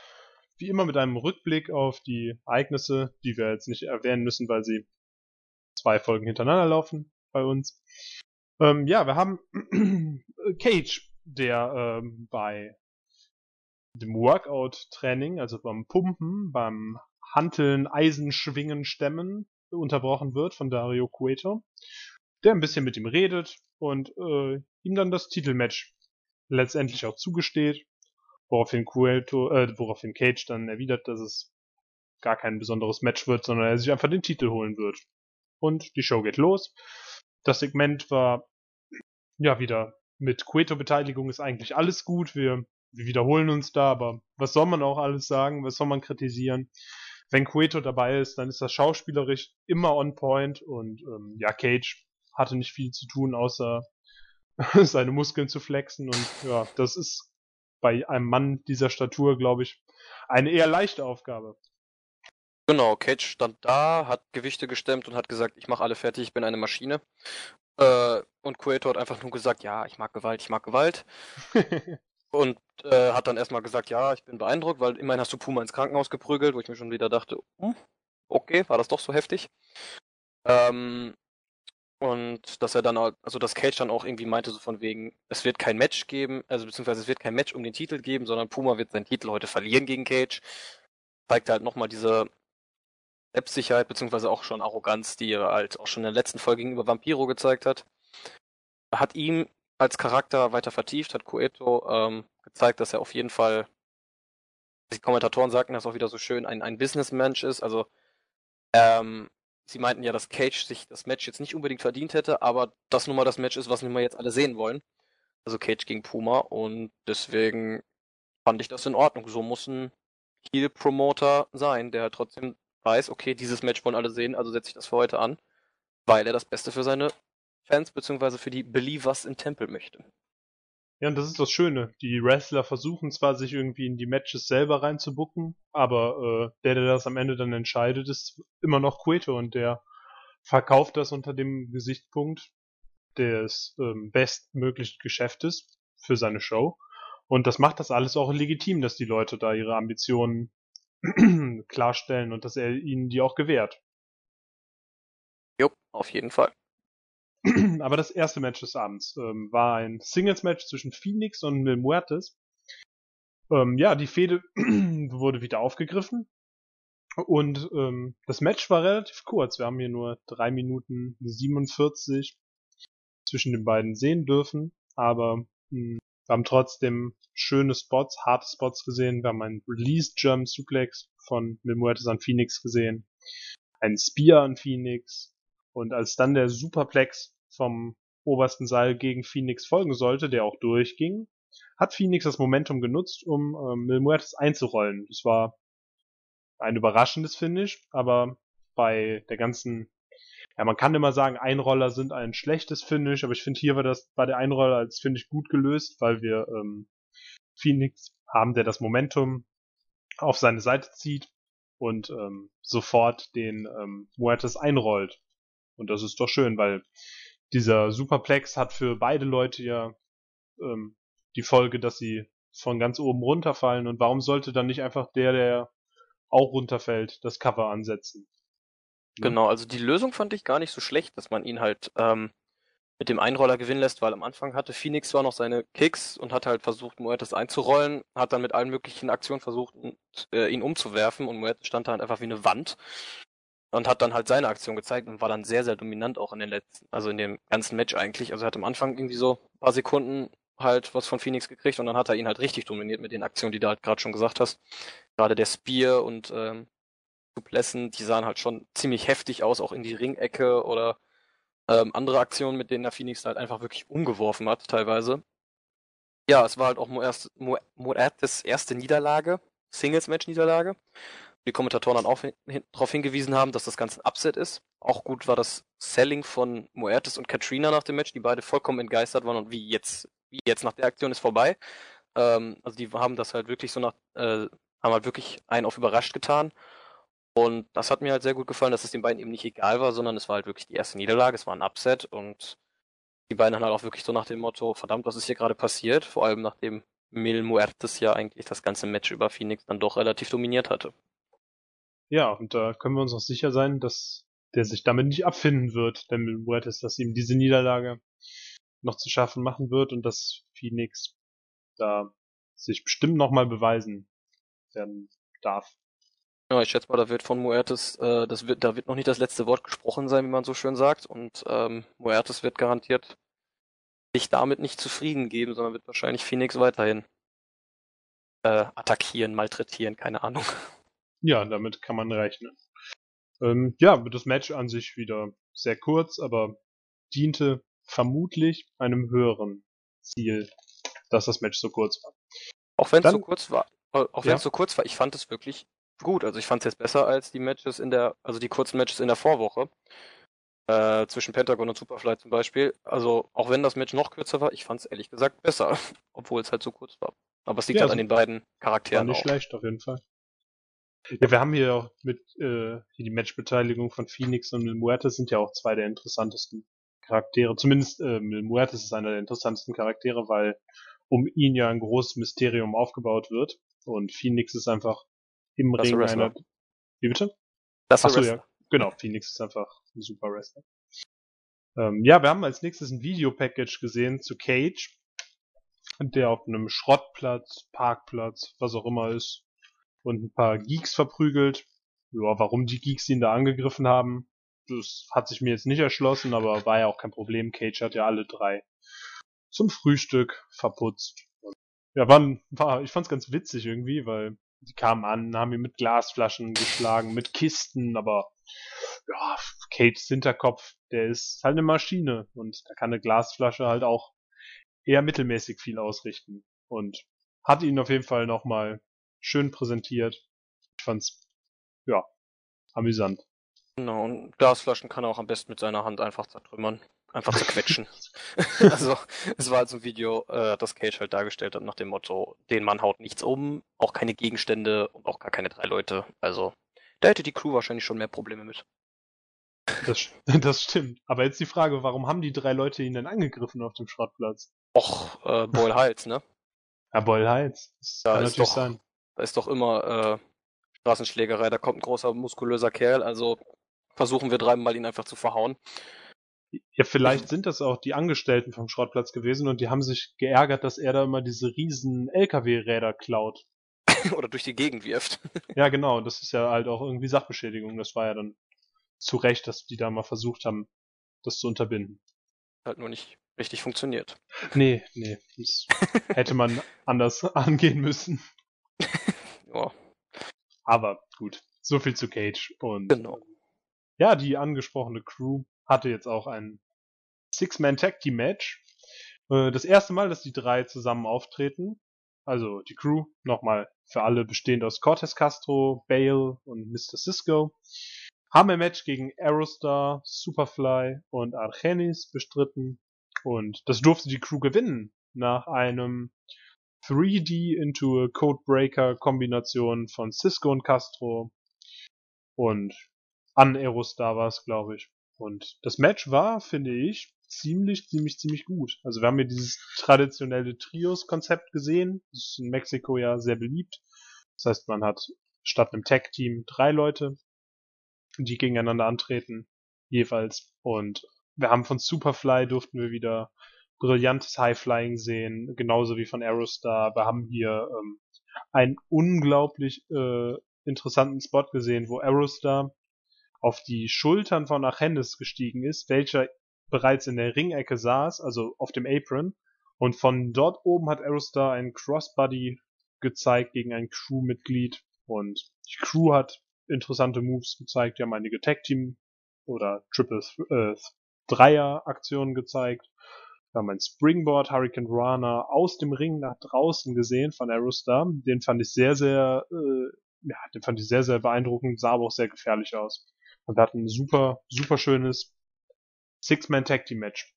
wie immer mit einem Rückblick auf die Ereignisse, die wir jetzt nicht erwähnen müssen, weil sie zwei Folgen hintereinander laufen bei uns. Ähm, ja, wir haben Cage, der ähm, bei dem Workout-Training, also beim Pumpen, beim Hanteln, Eisenschwingen, Stemmen unterbrochen wird von Dario Cueto, der ein bisschen mit ihm redet und äh, ihm dann das Titelmatch letztendlich auch zugesteht, woraufhin Cueto, äh, woraufhin Cage dann erwidert, dass es gar kein besonderes Match wird, sondern er sich einfach den Titel holen wird. Und die Show geht los. Das Segment war ja wieder mit Cueto-Beteiligung ist eigentlich alles gut. Wir, wir wiederholen uns da, aber was soll man auch alles sagen? Was soll man kritisieren? Wenn Cueto dabei ist, dann ist das schauspielerisch immer on point und ähm, ja, Cage hatte nicht viel zu tun, außer seine Muskeln zu flexen und ja, das ist bei einem Mann dieser Statur, glaube ich, eine eher leichte Aufgabe. Genau, Cage stand da, hat Gewichte gestemmt und hat gesagt, ich mache alle fertig, ich bin eine Maschine. Äh, und Cueto hat einfach nur gesagt, ja, ich mag Gewalt, ich mag Gewalt. und äh, hat dann erstmal gesagt, ja, ich bin beeindruckt, weil immerhin hast du Puma ins Krankenhaus geprügelt, wo ich mir schon wieder dachte, hm, okay, war das doch so heftig. Ähm, und dass er dann, also dass Cage dann auch irgendwie meinte, so von wegen, es wird kein Match geben, also beziehungsweise es wird kein Match um den Titel geben, sondern Puma wird seinen Titel heute verlieren gegen Cage. Zeigt halt nochmal diese Selbstsicherheit, beziehungsweise auch schon Arroganz, die er halt auch schon in der letzten Folge gegenüber Vampiro gezeigt hat. Hat ihm als Charakter weiter vertieft, hat Coeto ähm, gezeigt, dass er auf jeden Fall, die Kommentatoren sagten das auch wieder so schön, ein, ein Businessmensch ist. Also ähm, sie meinten ja, dass Cage sich das Match jetzt nicht unbedingt verdient hätte, aber das nun mal das Match ist, was wir jetzt alle sehen wollen. Also Cage gegen Puma und deswegen fand ich das in Ordnung. So muss ein Heel-Promoter sein, der trotzdem weiß, okay, dieses Match wollen alle sehen, also setze ich das für heute an, weil er das Beste für seine Fans bzw. für die Believers im Tempel möchte. Ja, und das ist das Schöne. Die Wrestler versuchen zwar, sich irgendwie in die Matches selber reinzubucken, aber äh, der, der das am Ende dann entscheidet, ist immer noch Cueto und der verkauft das unter dem Gesichtspunkt des ähm, bestmöglichen Geschäftes für seine Show. Und das macht das alles auch legitim, dass die Leute da ihre Ambitionen klarstellen und dass er ihnen die auch gewährt. Jo, auf jeden Fall. Aber das erste Match des Abends ähm, war ein Singles-Match zwischen Phoenix und Mil Muertes. Ähm, ja, die Fehde wurde wieder aufgegriffen. Und ähm, das Match war relativ kurz. Wir haben hier nur drei Minuten 47 zwischen den beiden sehen dürfen. Aber mh, hm, wir haben trotzdem schöne Spots, harte Spots gesehen. Wir haben einen Released German Suplex von Mil Muertes an Phoenix gesehen. Ein Spear an Phoenix. Und als dann der Superplex vom obersten Seil gegen Phoenix folgen sollte, der auch durchging, hat Phoenix das Momentum genutzt, um ähm, Mil Muertes einzurollen. Das war ein überraschendes Finish, aber bei der ganzen, ja, man kann immer sagen, Einroller sind ein schlechtes Finish, aber ich finde hier war das bei der Einroller als Finish gut gelöst, weil wir ähm, Phoenix haben, der das Momentum auf seine Seite zieht und ähm, sofort den ähm, Muertes einrollt. Und das ist doch schön, weil dieser Superplex hat für beide Leute ja ähm, die Folge, dass sie von ganz oben runterfallen. Und warum sollte dann nicht einfach der, der auch runterfällt, das Cover ansetzen? Genau, also die Lösung fand ich gar nicht so schlecht, dass man ihn halt ähm, mit dem Einroller gewinnen lässt, weil am Anfang hatte Phoenix zwar noch seine Kicks und hat halt versucht, Muertes einzurollen, hat dann mit allen möglichen Aktionen versucht, äh, ihn umzuwerfen und Muertes stand da halt einfach wie eine Wand und hat dann halt seine Aktion gezeigt und war dann sehr, sehr dominant auch in den letzten, also in dem ganzen Match eigentlich. Also er hat am Anfang irgendwie so ein paar Sekunden halt was von Phoenix gekriegt und dann hat er ihn halt richtig dominiert mit den Aktionen, die du halt gerade schon gesagt hast. Gerade der Spear und ähm, die sahen halt schon ziemlich heftig aus, auch in die Ringecke oder ähm, andere Aktionen, mit denen der Phoenix halt einfach wirklich umgeworfen hat, teilweise. Ja, es war halt auch Moertes erste Niederlage, Singles-Match-Niederlage die Kommentatoren dann auch hin, darauf hingewiesen haben, dass das Ganze ein Upset ist. Auch gut war das Selling von Muertes und Katrina nach dem Match, die beide vollkommen entgeistert waren und wie jetzt, wie jetzt nach der Aktion ist vorbei. Ähm, also die haben das halt wirklich so nach, äh, haben halt wirklich einen auf überrascht getan. Und das hat mir halt sehr gut gefallen, dass es den beiden eben nicht egal war, sondern es war halt wirklich die erste Niederlage, es war ein Upset und die beiden haben halt auch wirklich so nach dem Motto, verdammt, was ist hier gerade passiert? Vor allem nachdem Mil Muertes ja eigentlich das ganze Match über Phoenix dann doch relativ dominiert hatte. Ja, und da können wir uns auch sicher sein, dass der sich damit nicht abfinden wird, denn Muertes, dass ihm diese Niederlage noch zu schaffen machen wird und dass Phoenix da sich bestimmt nochmal beweisen werden darf. Ja, ich schätze mal, da wird von Muertes, äh, das wird, da wird noch nicht das letzte Wort gesprochen sein, wie man so schön sagt. Und ähm, Muertes wird garantiert sich damit nicht zufrieden geben, sondern wird wahrscheinlich Phoenix weiterhin äh, attackieren, malträtieren, keine Ahnung. Ja, damit kann man rechnen. Ähm, ja, das Match an sich wieder sehr kurz, aber diente vermutlich einem höheren Ziel, dass das Match so kurz war. Auch wenn es so kurz war, auch wenn es ja. so kurz war, ich fand es wirklich gut. Also ich fand es jetzt besser als die Matches in der, also die kurzen Matches in der Vorwoche. Äh, zwischen Pentagon und Superfly zum Beispiel. Also auch wenn das Match noch kürzer war, ich fand es ehrlich gesagt besser, obwohl es halt so kurz war. Aber es liegt ja, halt an den beiden Charakteren. War nicht auch. schlecht auf jeden Fall. Ja, wir haben hier auch mit äh, die Matchbeteiligung von Phoenix und Mil Muertes sind ja auch zwei der interessantesten Charaktere. Zumindest äh, Mil Muertes ist einer der interessantesten Charaktere, weil um ihn ja ein großes Mysterium aufgebaut wird. Und Phoenix ist einfach im Das Ring einer. Wie bitte? Das Achso, ja. Genau, Phoenix ist einfach ein super Wrestler. Ähm, ja, wir haben als nächstes ein Videopackage gesehen zu Cage, der auf einem Schrottplatz, Parkplatz, was auch immer ist, und ein paar Geeks verprügelt. Ja, warum die Geeks ihn da angegriffen haben, das hat sich mir jetzt nicht erschlossen, aber war ja auch kein Problem. Cage hat ja alle drei zum Frühstück verputzt. Ja, war, war, ich fand's ganz witzig irgendwie, weil die kamen an, haben ihn mit Glasflaschen geschlagen, mit Kisten, aber ja, Cages Hinterkopf, der ist halt eine Maschine und da kann eine Glasflasche halt auch eher mittelmäßig viel ausrichten und hat ihn auf jeden Fall nochmal schön präsentiert. Ich fand's, ja, amüsant. Genau, und Glasflaschen kann er auch am besten mit seiner Hand einfach zertrümmern. Einfach zerquetschen. also, es war halt so ein Video, äh, das Cage halt dargestellt hat nach dem Motto, den Mann haut nichts um, auch keine Gegenstände und auch gar keine drei Leute. Also, da hätte die Crew wahrscheinlich schon mehr Probleme mit. Das, das stimmt. Aber jetzt die Frage, warum haben die drei Leute ihn denn angegriffen auf dem Schrottplatz? Och, äh, Boyle Heights, ne? Ja, Boyle Heights. Das Da kann natürlich doch- sein. Da ist doch immer äh, Straßenschlägerei, da kommt ein großer, muskulöser Kerl, also versuchen wir dreimal ihn einfach zu verhauen. Ja, vielleicht sind das auch die Angestellten vom Schrottplatz gewesen und die haben sich geärgert, dass er da immer diese riesen LKW-Räder klaut. Oder durch die Gegend wirft. Ja, genau. Das ist ja halt auch irgendwie Sachbeschädigung. Das war ja dann zu Recht, dass die da mal versucht haben, das zu unterbinden. halt nur nicht richtig funktioniert. Nee, nee. Das hätte man anders angehen müssen. Ja, Aber gut. So viel zu Cage. Und genau. ja, die angesprochene Crew hatte jetzt auch ein Six-Man-Tag-Team-Match. Äh, Das erste Mal, dass die drei zusammen auftreten. Also die Crew, nochmal für alle bestehend aus Cortez Castro, Bale und Mr. Cisco. Haben ein Match gegen Aerostar, Superfly und Argenis bestritten. Und das durfte die Crew gewinnen. Nach einem 3D into a Codebreaker Kombination von Cisco und Castro. Und an Aerostar war es, glaube ich. Und das Match war, finde ich, ziemlich, ziemlich, ziemlich gut. Also wir haben hier dieses traditionelle Trios-Konzept gesehen. Das ist in Mexiko ja sehr beliebt. Das heißt, man hat statt einem Tag-Team drei Leute, die gegeneinander antreten, jeweils. Und wir haben von Superfly durften wir wieder brillantes High-Flying sehen, genauso wie von Aerostar. Wir haben hier ähm, einen unglaublich äh, interessanten Spot gesehen, wo Aerostar auf die Schultern von Achendis gestiegen ist, welcher bereits in der Ringecke saß, also auf dem Apron. Und von dort oben hat Aerostar einen Crossbody gezeigt gegen ein Crewmitglied. Und die Crew hat interessante Moves gezeigt. Die haben einige Tag-Team oder Triple äh, Dreier-Aktionen gezeigt. Wir haben ein Springboard Hurricane Rana aus dem Ring nach draußen gesehen von Aerostar. Den fand ich sehr, sehr, äh, ja, den fand ich sehr, sehr beeindruckend, sah aber auch sehr gefährlich aus. Und wir hatten ein super, super schönes Six-Man-Tag-Team-Match.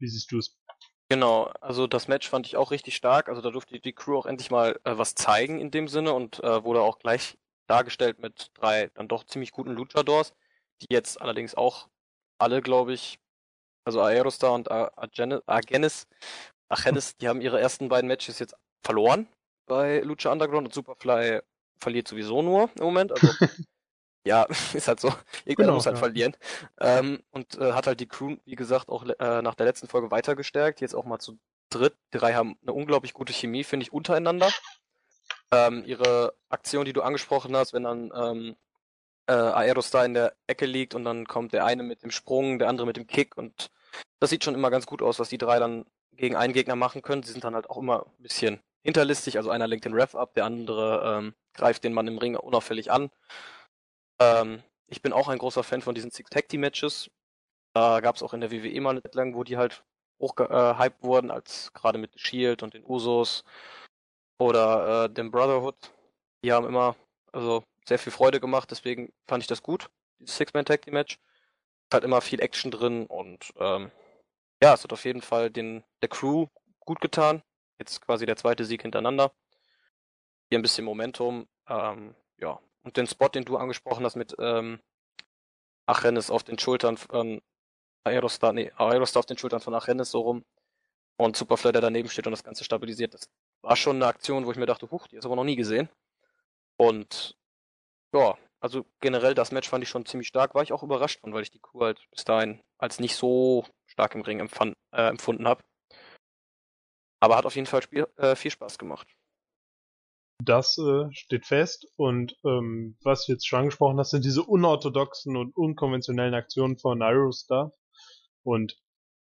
Wie siehst du es? Genau, also das Match fand ich auch richtig stark. Also da durfte die Crew auch endlich mal äh, was zeigen in dem Sinne und äh, wurde auch gleich dargestellt mit drei dann doch ziemlich guten Luchadors, die jetzt allerdings auch alle, glaube ich, also Aerostar und Agenis, Agenis, die haben ihre ersten beiden Matches jetzt verloren bei Lucha Underground und Superfly verliert sowieso nur im Moment. Also ja, ist halt so. Irgendwer Genau, muss halt ja. verlieren. Ähm, und äh, hat halt die Crew, wie gesagt, auch äh, nach der letzten Folge weiter gestärkt. Jetzt auch mal zu dritt. Die drei haben eine unglaublich gute Chemie, finde ich, untereinander. Ähm, ihre Aktion, die du angesprochen hast, wenn dann ähm, äh, Aerostar in der Ecke liegt und dann kommt der eine mit dem Sprung, der andere mit dem Kick und das sieht schon immer ganz gut aus, was die drei dann gegen einen Gegner machen können. Sie sind dann halt auch immer ein bisschen hinterlistig, also einer lenkt den Ref ab, der andere ähm, greift den Mann im Ring unauffällig an. Ähm, ich bin auch ein großer Fan von diesen Six Tag Team Matches. Da gab es auch in der WWE mal eine Zeit lang, wo die halt hochgehypt wurden, als gerade mit Shield und den Usos oder äh, dem Brotherhood. Die haben immer also sehr viel Freude gemacht, deswegen fand ich das gut, dieses Six-Man Tag Team Match. Ist halt immer viel Action drin und ähm, ja, es hat auf jeden Fall den der Crew gut getan. Jetzt quasi der zweite Sieg hintereinander. Hier ein bisschen Momentum. Ähm, ja, Und den Spot, den du angesprochen hast mit ähm, Achenes auf den Schultern von Aerostar, nee, Aerostar auf den Schultern von Achenes so rum und Superfly, der daneben steht und das Ganze stabilisiert. Das war schon eine Aktion, wo ich mir dachte, huch, die ist aber noch nie gesehen. Und ja, also generell das Match fand ich schon ziemlich stark, war ich auch überrascht von, weil ich die Crew halt bis dahin als nicht so stark im Ring empfand, äh, empfunden habe. Aber hat auf jeden Fall Spiel, äh, viel Spaß gemacht. Das äh, steht fest und ähm, was du jetzt schon angesprochen hast, sind diese unorthodoxen und unkonventionellen Aktionen von Aerostar. Und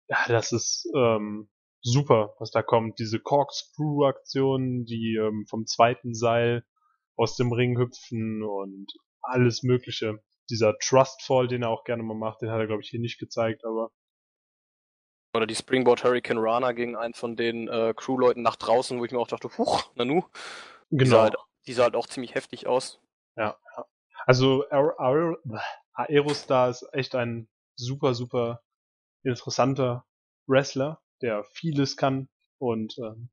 ja, das ist ähm, super, was da kommt. Diese Corkscrew-Aktionen, die ähm, vom zweiten Seil aus dem Ring hüpfen und alles Mögliche. Dieser Trustfall, den er auch gerne mal macht, den hat er, glaube ich, hier nicht gezeigt, aber. Oder die Springboard Hurricane Rana gegen einen von den äh, Crewleuten nach draußen, wo ich mir auch dachte, huch, Nanu. Genau. Die sah, halt, die sah halt auch ziemlich heftig aus. Ja, ja. Also Aerostar ist echt ein super, super interessanter Wrestler, der vieles kann und ähm,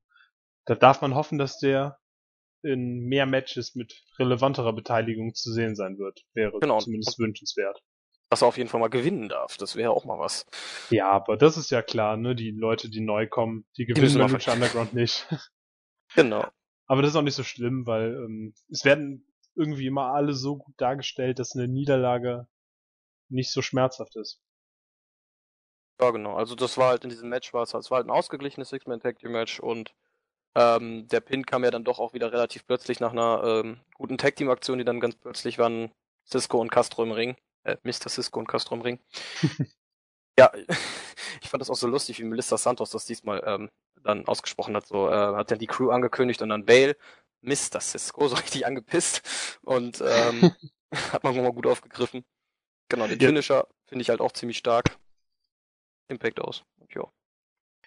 da darf man hoffen, dass der in mehr Matches mit relevanterer Beteiligung zu sehen sein wird. Wäre genau. zumindest wünschenswert. Dass er auf jeden Fall mal gewinnen darf, das wäre auch mal was. Ja, aber das ist ja klar, ne? Die Leute, die neu kommen, die gewinnen beim Lucha Underground nicht. Genau. Aber das ist auch nicht so schlimm, weil ähm, es werden irgendwie immer alle so gut dargestellt, dass eine Niederlage nicht so schmerzhaft ist. Ja, genau. Also das war halt in diesem Match, war es, halt, es war halt ein ausgeglichenes Six-Man-Tag-Team-Match und ähm, der Pin kam ja dann doch auch wieder relativ plötzlich nach einer ähm, guten Tag-Team-Aktion, die dann ganz plötzlich waren Cisco und Castro im Ring. Äh, Mr. Cisco und Castro im Ring. ja, ich fand das auch so lustig, wie Melissa Santos das diesmal ähm, dann ausgesprochen hat. So äh, hat dann die Crew angekündigt und dann Bale, Mr. Cisco, so richtig angepisst. Und ähm, hat man mal gut aufgegriffen. Genau, den ja. Finisher finde ich halt auch ziemlich stark. Impact aus. Ja.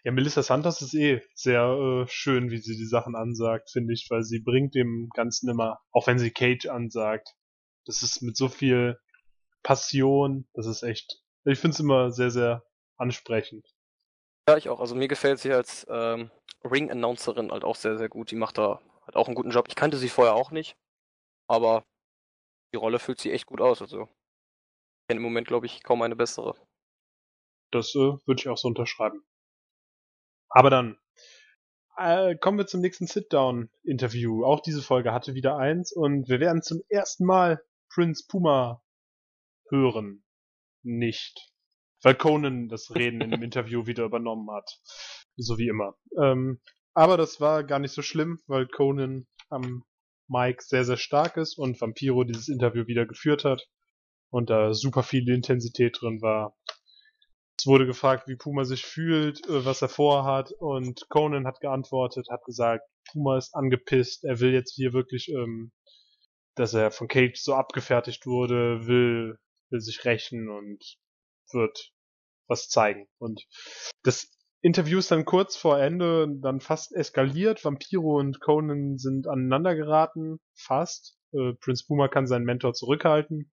Ja, Melissa Santos ist eh sehr äh, schön, wie sie die Sachen ansagt, finde ich, weil sie bringt dem Ganzen immer, auch wenn sie Cage ansagt, das ist mit so viel Passion, das ist echt, ich finde es immer sehr, sehr ansprechend. Ja, ich auch. Also mir gefällt sie als ähm, Ring-Announcerin halt auch sehr, sehr gut. Die macht da halt auch einen guten Job. Ich kannte sie vorher auch nicht, aber die Rolle füllt sie echt gut aus. Also ich kenne im Moment, glaube ich, kaum eine bessere. Das äh, würde ich auch so unterschreiben. Aber dann äh, kommen wir zum nächsten Sit-Down-Interview. Auch diese Folge hatte wieder eins und wir werden zum ersten Mal Prince Puma hören. Nicht. Weil Conan das Reden in dem Interview wieder übernommen hat. So wie immer. Ähm, aber das war gar nicht so schlimm, weil Conan am Mike sehr, sehr stark ist und Vampiro dieses Interview wieder geführt hat und da super viel Intensität drin war. Es wurde gefragt, wie Puma sich fühlt, äh, was er vorhat und Conan hat geantwortet, hat gesagt, Puma ist angepisst, er will jetzt hier wirklich, ähm, dass er von Cage so abgefertigt wurde, will, will sich rächen und wird was zeigen. Und das Interview ist dann kurz vor Ende dann fast eskaliert. Vampiro und Conan sind aneinander geraten, fast. Äh, Prince Puma kann seinen Mentor zurückhalten.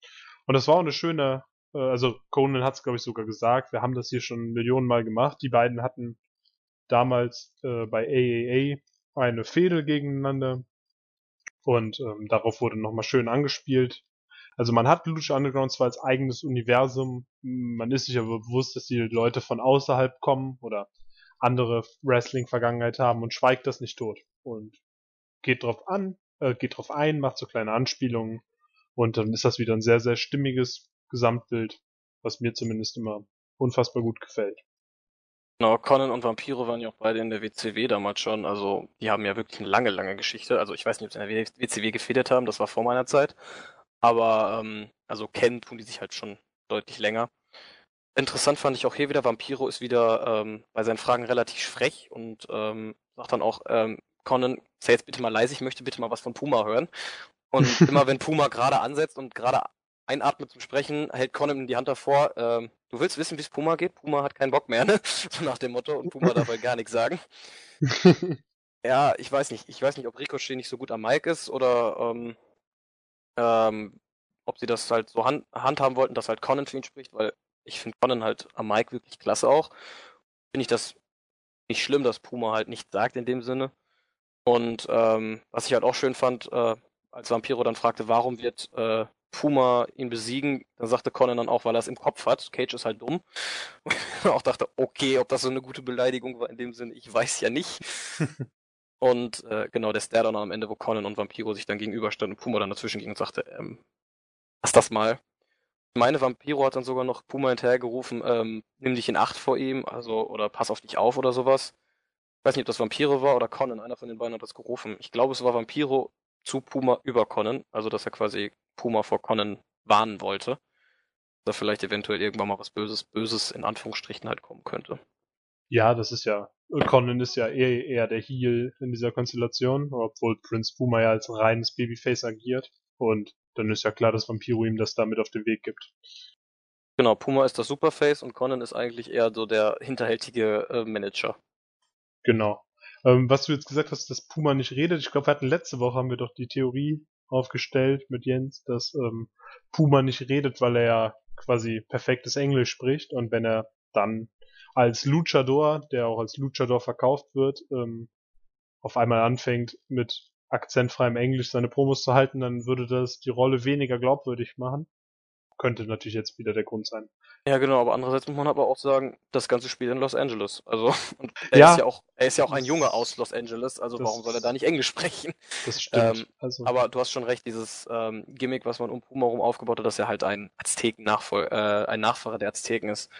Und das war auch eine schöne äh, also Conan hat es, glaube ich, sogar gesagt, wir haben das hier schon Millionen Mal gemacht. Die beiden hatten damals äh, bei AAA eine Fehde gegeneinander und ähm, darauf wurde nochmal schön angespielt. Also man hat Lucha Underground zwar als eigenes Universum, man ist sich aber bewusst, dass die Leute von außerhalb kommen oder andere Wrestling-Vergangenheit haben und schweigt das nicht tot und geht drauf an, äh, geht drauf ein, macht so kleine Anspielungen und dann ist das wieder ein sehr, sehr stimmiges Gesamtbild, was mir zumindest immer unfassbar gut gefällt. Genau, Conan und Vampiro waren ja auch beide in der WCW damals schon. Also die haben ja wirklich eine lange, lange Geschichte. Also ich weiß nicht, ob sie in der WCW gefedert haben, das war vor meiner Zeit. Aber ähm, also kennen tun die sich halt schon deutlich länger. Interessant fand ich auch hier wieder, Vampiro ist wieder ähm, bei seinen Fragen relativ frech und ähm, sagt dann auch, ähm, Conan, sei jetzt bitte mal leise, ich möchte bitte mal was von Puma hören. Und immer wenn Puma gerade ansetzt und gerade einatmet zum Sprechen, hält Conan die Hand davor. Ähm, du willst wissen, wie es Puma geht? Puma hat keinen Bock mehr, ne? So nach dem Motto. Und Puma darf halt gar nichts sagen. ja, ich weiß nicht. Ich weiß nicht, ob Ricochet nicht so gut am Mike ist oder ähm, ähm, ob sie das halt so hand handhaben wollten, dass halt Conan für ihn spricht, weil ich finde Conan halt am Mike wirklich klasse auch. Finde ich das nicht schlimm, dass Puma halt nichts sagt in dem Sinne. Und ähm, was ich halt auch schön fand, äh, als Vampiro dann fragte, warum wird äh, Puma ihn besiegen, dann sagte Conan dann auch, weil er es im Kopf hat. Cage ist halt dumm. Und ich auch dachte, okay, ob das so eine gute Beleidigung war in dem Sinne, ich weiß ja nicht. und äh, genau, der Stare dann am Ende, wo Conan und Vampiro sich dann gegenüberstanden und Puma dann dazwischen ging und sagte, ähm, lass das mal. Meine Vampiro hat dann sogar noch Puma hinterhergerufen, ähm, nimm dich in Acht vor ihm, also, oder pass auf dich auf oder sowas. Ich weiß nicht, ob das Vampiro war oder Conan, einer von den beiden hat das gerufen. Ich glaube, es war Vampiro zu Puma über Conan, also dass er quasi Puma vor Conan warnen wollte. Da vielleicht eventuell irgendwann mal was Böses, Böses in Anführungsstrichen halt kommen könnte. Ja, das ist ja, Conan ist ja eher, eher der Heel in dieser Konstellation, obwohl Prince Puma ja als reines Babyface agiert. Und dann ist ja klar, dass Vampiro ihm das damit auf den Weg gibt. Genau, Puma ist das Superface und Conan ist eigentlich eher so der hinterhältige äh, Manager. Genau. Ähm, was du jetzt gesagt hast, dass Puma nicht redet, ich glaube, wir hatten letzte Woche haben wir doch die Theorie aufgestellt mit Jens, dass ähm, Puma nicht redet, weil er ja quasi perfektes Englisch spricht und wenn er dann als Luchador, der auch als Luchador verkauft wird, ähm, auf einmal anfängt mit akzentfreiem Englisch seine Promos zu halten, dann würde das die Rolle weniger glaubwürdig machen. Könnte natürlich jetzt wieder der Grund sein. Ja, genau, aber andererseits muss man aber auch sagen, das ganze Spiel in Los Angeles. Also, und er ja, ist ja auch, er ist ja auch ein Junge aus Los Angeles, also warum soll er da nicht Englisch sprechen? Das stimmt. Ähm, also. Aber du hast schon recht, dieses ähm, Gimmick, was man um Puma herum aufgebaut hat, dass er halt ein Azteken-Nachfolger, äh, ein Nachfahrer der Azteken ist.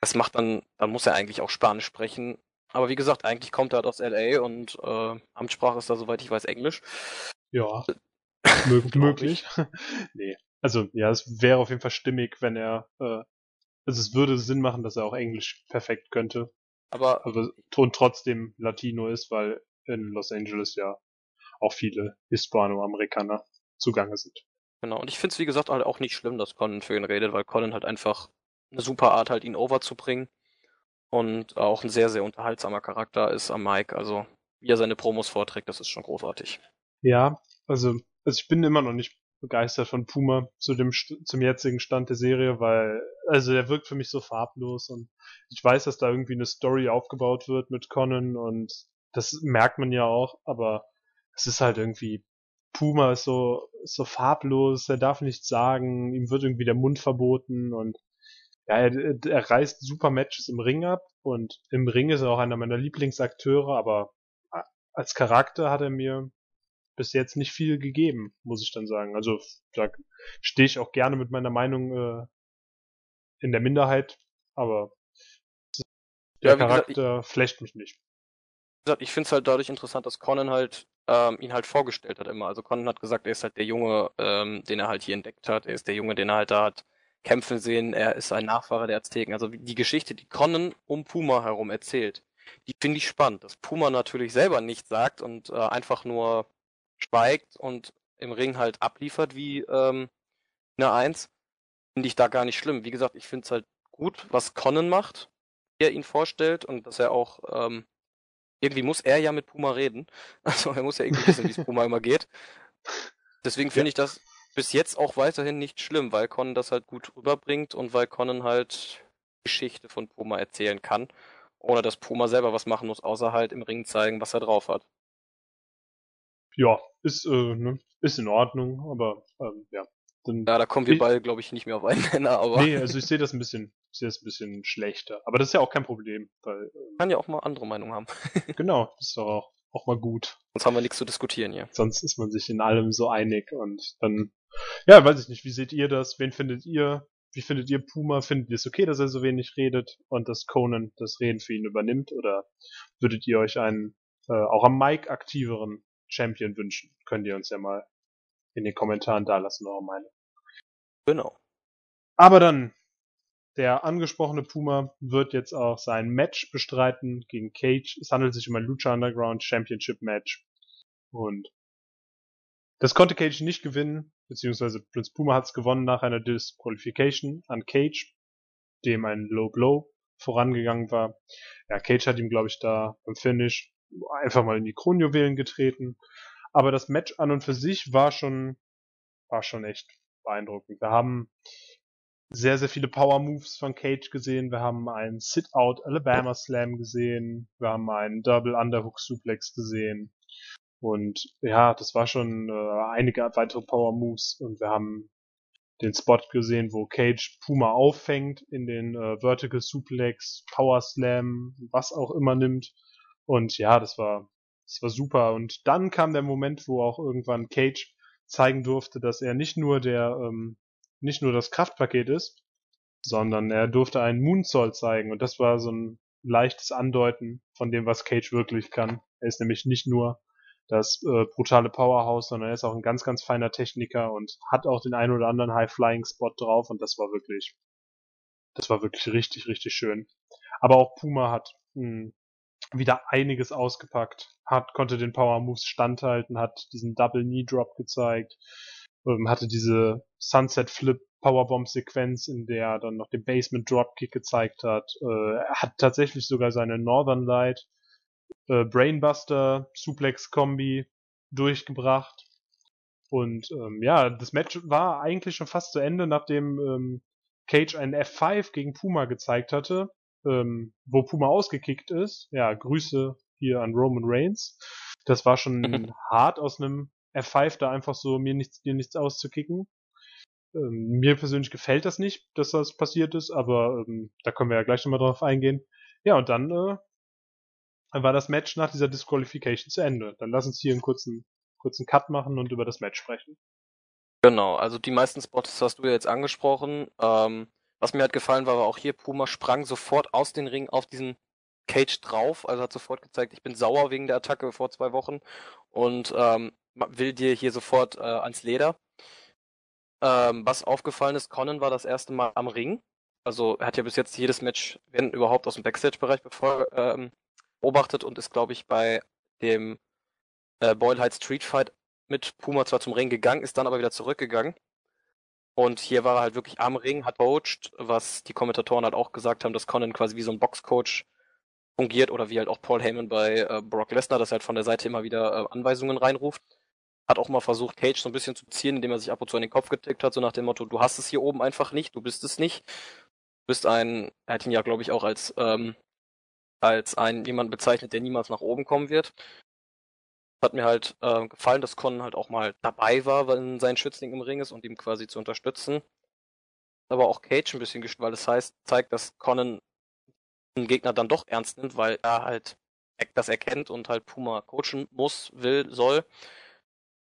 Das macht dann, dann muss er eigentlich auch Spanisch sprechen. Aber wie gesagt, eigentlich kommt er halt aus LA und äh, Amtssprache ist da, soweit ich weiß, Englisch. Ja. möglich. nee. Also, ja, es wäre auf jeden Fall stimmig, wenn er, äh, also es würde Sinn machen, dass er auch Englisch perfekt könnte. Aber, aber und trotzdem Latino ist, weil in Los Angeles ja auch viele Hispanoamerikaner zugange sind. Genau, und ich finde es wie gesagt halt auch nicht schlimm, dass Conan für ihn redet, weil Conan halt einfach eine super Art halt ihn overzubringen und auch ein sehr, sehr unterhaltsamer Charakter ist am Mike. Also wie er seine Promos vorträgt, das ist schon großartig. Ja, also, also ich bin immer noch nicht begeistert von Puma zu dem zum jetzigen Stand der Serie, weil also er wirkt für mich so farblos und ich weiß, dass da irgendwie eine Story aufgebaut wird mit Conan und das merkt man ja auch, aber es ist halt irgendwie Puma ist so ist so farblos, er darf nichts sagen, ihm wird irgendwie der Mund verboten und ja, er, er reißt super Matches im Ring ab und im Ring ist er auch einer meiner Lieblingsakteure, aber als Charakter hat er mir bis jetzt nicht viel gegeben, muss ich dann sagen. Also da stehe ich auch gerne mit meiner Meinung äh, in der Minderheit, aber der ja, Charakter gesagt, ich, flecht mich nicht. Ich finde es halt dadurch interessant, dass Conan halt ähm, ihn halt vorgestellt hat immer. Also Conan hat gesagt, er ist halt der Junge, ähm, den er halt hier entdeckt hat. Er ist der Junge, den er halt da hat kämpfen sehen. Er ist ein Nachfahrer der Azteken. Also die Geschichte, die Conan um Puma herum erzählt, die finde ich spannend. Dass Puma natürlich selber nichts sagt und äh, einfach nur schweigt und im Ring halt abliefert wie ähm, eine Eins, finde ich da gar nicht schlimm. Wie gesagt, ich finde es halt gut, was Conan macht, wie er ihn vorstellt und dass er auch ähm, irgendwie muss er ja mit Puma reden. Also er muss ja irgendwie wissen, wie es Puma immer geht. Deswegen finde ja. ich das bis jetzt auch weiterhin nicht schlimm, weil Conan das halt gut rüberbringt und weil Conan halt Geschichte von Puma erzählen kann, ohne dass Puma selber was machen muss, außer halt im Ring zeigen, was er drauf hat ja, ist, äh, ne, ist in Ordnung, aber ähm, ja. Dann, ja, da kommen wir beide, glaube ich, nicht mehr auf einen Nenner, aber. Nee, also ich sehe das ein bisschen, ich sehe das ein bisschen schlechter. Aber das ist ja auch kein Problem, weil. Ähm, Kann ja auch mal andere Meinungen haben. genau, ist doch auch, auch mal gut. Sonst haben wir nichts zu diskutieren hier. Sonst ist man sich in allem so einig und dann, ja, weiß ich nicht, wie seht ihr das? Wen findet ihr? Wie findet ihr Puma? Findet ihr es okay, dass er so wenig redet und dass Conan das Reden für ihn übernimmt? Oder würdet ihr euch einen äh, auch am Mic aktiveren Champion wünschen. Könnt ihr uns ja mal in den Kommentaren da lassen, eure Meinung. Genau. Aber dann, der angesprochene Puma wird jetzt auch sein Match bestreiten gegen Cage. Es handelt sich um ein Lucha Underground Championship Match. Und das konnte Cage nicht gewinnen, beziehungsweise Prince Puma hat es gewonnen nach einer Disqualification an Cage, dem ein Low Blow vorangegangen war. Ja, Cage hat ihm, glaube ich, da beim Finish einfach mal in die Kronjuwelen getreten. Aber das Match an und für sich war schon, war schon echt beeindruckend. Wir haben sehr, sehr viele Power Moves von Cage gesehen. Wir haben einen Sit-Out Alabama Slam gesehen. Wir haben einen Double Underhook Suplex gesehen. Und ja, das war schon äh, einige weitere Power Moves und wir haben den Spot gesehen, wo Cage Puma auffängt in den äh, Vertical Suplex, Power Slam, was auch immer nimmt. Und ja, das war, das war super. Und dann kam der Moment, wo auch irgendwann Cage zeigen durfte, dass er nicht nur der, ähm, nicht nur das Kraftpaket ist, sondern er durfte einen Moonsault zeigen. Und das war so ein leichtes Andeuten von dem, was Cage wirklich kann. Er ist nämlich nicht nur das äh, brutale Powerhouse, sondern er ist auch ein ganz, ganz feiner Techniker und hat auch den einen oder anderen High-Flying-Spot drauf und das war wirklich, das war wirklich richtig, richtig schön. Aber auch Puma hat mh, hm, wieder einiges ausgepackt, hat, konnte den Power Moves standhalten, hat diesen Double Knee Drop gezeigt, ähm, hatte diese Sunset Flip Powerbomb Sequenz, in der er dann noch den Basement Dropkick gezeigt hat, äh, hat tatsächlich sogar seine Northern Light äh, Brainbuster Suplex Kombi durchgebracht. Und ähm, ja, das Match war eigentlich schon fast zu Ende, nachdem ähm, Cage einen F5 gegen Puma gezeigt hatte, ähm, wo Puma ausgekickt ist. Ja, Grüße hier an Roman Reigns. Das war schon hart aus einem F5 da einfach so mir nichts, dir nichts auszukicken. Ähm, mir persönlich gefällt das nicht, dass das passiert ist, aber ähm, da können wir ja gleich nochmal drauf eingehen. Ja, und dann äh, war das Match nach dieser Disqualification zu Ende. Dann lass uns hier einen kurzen, kurzen Cut machen und über das Match sprechen. Genau, also die meisten Spots hast du ja jetzt angesprochen. Ähm, was mir halt gefallen war, war auch hier, Puma sprang sofort aus den Ring auf diesen Cage drauf, also hat sofort gezeigt, ich bin sauer wegen der Attacke vor zwei Wochen und ähm, will dir hier sofort äh, ans Leder. Ähm, was aufgefallen ist, Conan war das erste Mal am Ring. Also er hat ja bis jetzt jedes Match, wenn überhaupt, aus dem Backstage-Bereich ähm, beobachtet und ist, glaube ich, bei dem äh, Boyle Heights Street Fight mit Puma zwar zum Ring gegangen, ist dann aber wieder zurückgegangen. Und hier war er halt wirklich am Ring, hat coacht, was die Kommentatoren halt auch gesagt haben, dass Conan quasi wie so ein Boxcoach fungiert oder wie halt auch Paul Heyman bei äh, Brock Lesnar, dass er halt von der Seite immer wieder äh, Anweisungen reinruft. Hat auch mal versucht, Cage so ein bisschen zu ziehen, indem er sich ab und zu an den Kopf getickt hat, so nach dem Motto, du hast es hier oben einfach nicht, du bist es nicht. Du bist ein, er hat ihn ja, glaube ich, auch als ähm, als ein jemand bezeichnet, der niemals nach oben kommen wird. Hat mir halt äh, gefallen, dass Con halt auch mal dabei war, wenn sein Schützling im Ring ist und ihm quasi zu unterstützen. Aber auch Cage ein bisschen gestört, weil das heißt, zeigt, dass Conan den Gegner dann doch ernst nimmt, weil er halt das erkennt und halt Puma coachen muss, will, soll.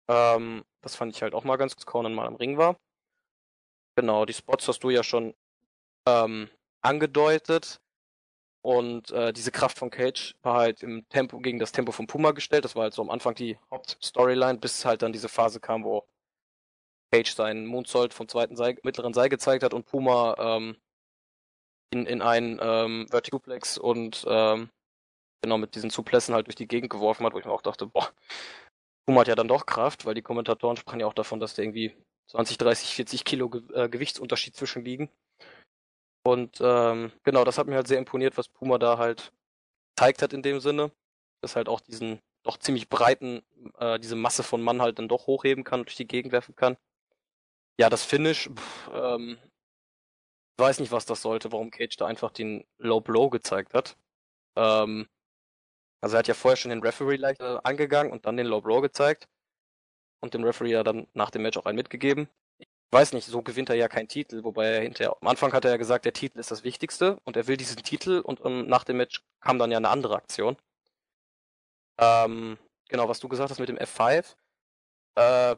Ähm, das fand ich halt auch mal ganz gut, Conan mal im Ring war. Genau, die Spots hast du ja schon ähm, angedeutet. Und äh, diese Kraft von Cage war halt im Tempo gegen das Tempo von Puma gestellt. Das war halt so am Anfang die Hauptstoryline, bis halt dann diese Phase kam, wo Cage seinen Moonsault vom zweiten Seil, mittleren Seil gezeigt hat und Puma ähm, in, in einen ähm, Verticuplex und ähm, genau mit diesen Suplessen halt durch die Gegend geworfen hat, wo ich mir auch dachte, boah, Puma hat ja dann doch Kraft, weil die Kommentatoren sprachen ja auch davon, dass da irgendwie 20, 30, 40 Kilo Ge äh, Gewichtsunterschied zwischen liegen. Und ähm, genau, das hat mir halt sehr imponiert, was Puma da halt gezeigt hat in dem Sinne. Dass halt auch diesen doch ziemlich breiten, äh, diese Masse von Mann halt dann doch hochheben kann und durch die Gegend werfen kann. Ja, das Finish, pff, ähm, weiß nicht, was das sollte, warum Cage da einfach den Low Blow gezeigt hat. Ähm, also er hat ja vorher schon den Referee leicht äh, angegangen und dann den Low Blow gezeigt. Und dem Referee ja dann nach dem Match auch einen mitgegeben weiß nicht, so gewinnt er ja keinen Titel, wobei er hinterher, am Anfang hat er ja gesagt, der Titel ist das Wichtigste und er will diesen Titel und um, nach dem Match kam dann ja eine andere Aktion. Ähm, genau, was du gesagt hast mit dem F5. Äh,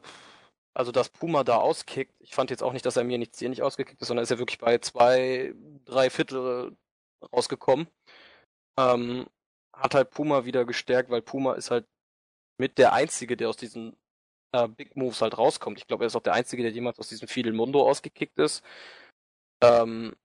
also, dass Puma da auskickt, ich fand jetzt auch nicht, dass er mir nichts hier nicht ausgekickt ist, sondern ist er wirklich bei zwei, drei Viertel rausgekommen. Ähm, hat halt Puma wieder gestärkt, weil Puma ist halt mit der einzige, der aus diesen äh, Big Moves halt rauskommt. Ich glaube, er ist auch der Einzige, der jemals aus diesem Fidel Mundo ausgekickt ist. Ähm,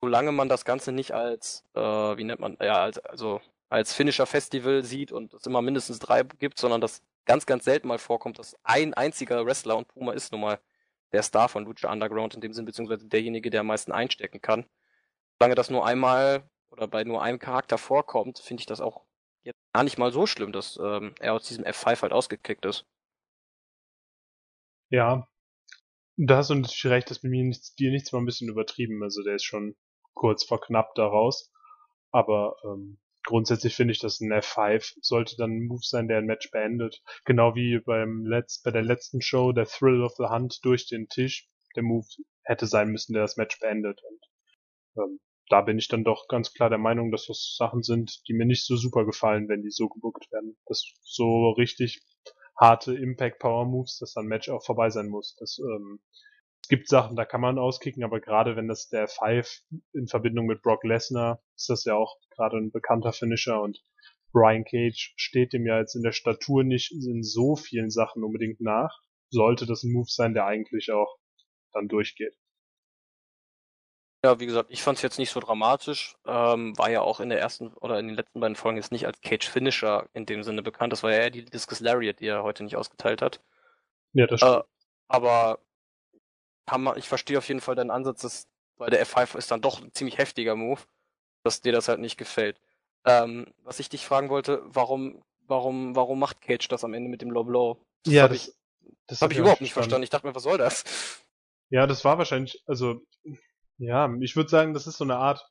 solange man das Ganze nicht als, äh, wie nennt man, ja, als, also als Finisher Festival sieht und es immer mindestens drei gibt, sondern das ganz, ganz selten mal vorkommt, dass ein einziger Wrestler und Puma ist nun mal der Star von Lucha Underground in dem Sinn, beziehungsweise derjenige, der am meisten einstecken kann. Solange das nur einmal oder bei nur einem Charakter vorkommt, finde ich das auch jetzt gar nicht mal so schlimm, dass ähm, er aus diesem F5 halt ausgekickt ist. Ja, da hast du natürlich recht, dass mit mir nichts, dir nichts mal ein bisschen übertrieben. Also der ist schon kurz vor knapp daraus. Aber ähm, grundsätzlich finde ich, dass ein F5 sollte dann ein Move sein, der ein Match beendet. Genau wie beim Letz bei der letzten Show, der Thrill of the Hunt durch den Tisch. Der Move hätte sein müssen, der das Match beendet. Und ähm, da bin ich dann doch ganz klar der Meinung, dass das Sachen sind, die mir nicht so super gefallen, wenn die so gebuckt werden. Das so richtig harte Impact Power Moves, dass dann Match auch vorbei sein muss. Das, ähm, es gibt Sachen, da kann man auskicken, aber gerade wenn das der Five in Verbindung mit Brock Lesnar, ist das ja auch gerade ein bekannter Finisher und Brian Cage steht dem ja jetzt in der Statur nicht in so vielen Sachen unbedingt nach. Sollte das ein Move sein, der eigentlich auch dann durchgeht. Ja, wie gesagt, ich fand es jetzt nicht so dramatisch. Ähm, war ja auch in der ersten oder in den letzten beiden Folgen jetzt nicht als Cage Finisher in dem Sinne bekannt. Das war ja eher die Discus Lariat, die er heute nicht ausgeteilt hat. Ja, das stimmt. Äh, aber man, ich verstehe auf jeden Fall deinen Ansatz, dass, weil der F5 ist dann doch ein ziemlich heftiger Move, dass dir das halt nicht gefällt. Ähm, was ich dich fragen wollte, warum, warum, warum macht Cage das am Ende mit dem Low Blow? Das ja, das, ich, das habe ich überhaupt nicht verstanden. Ich dachte mir, was soll das? Ja, das war wahrscheinlich, also ja, ich würde sagen, das ist so eine Art,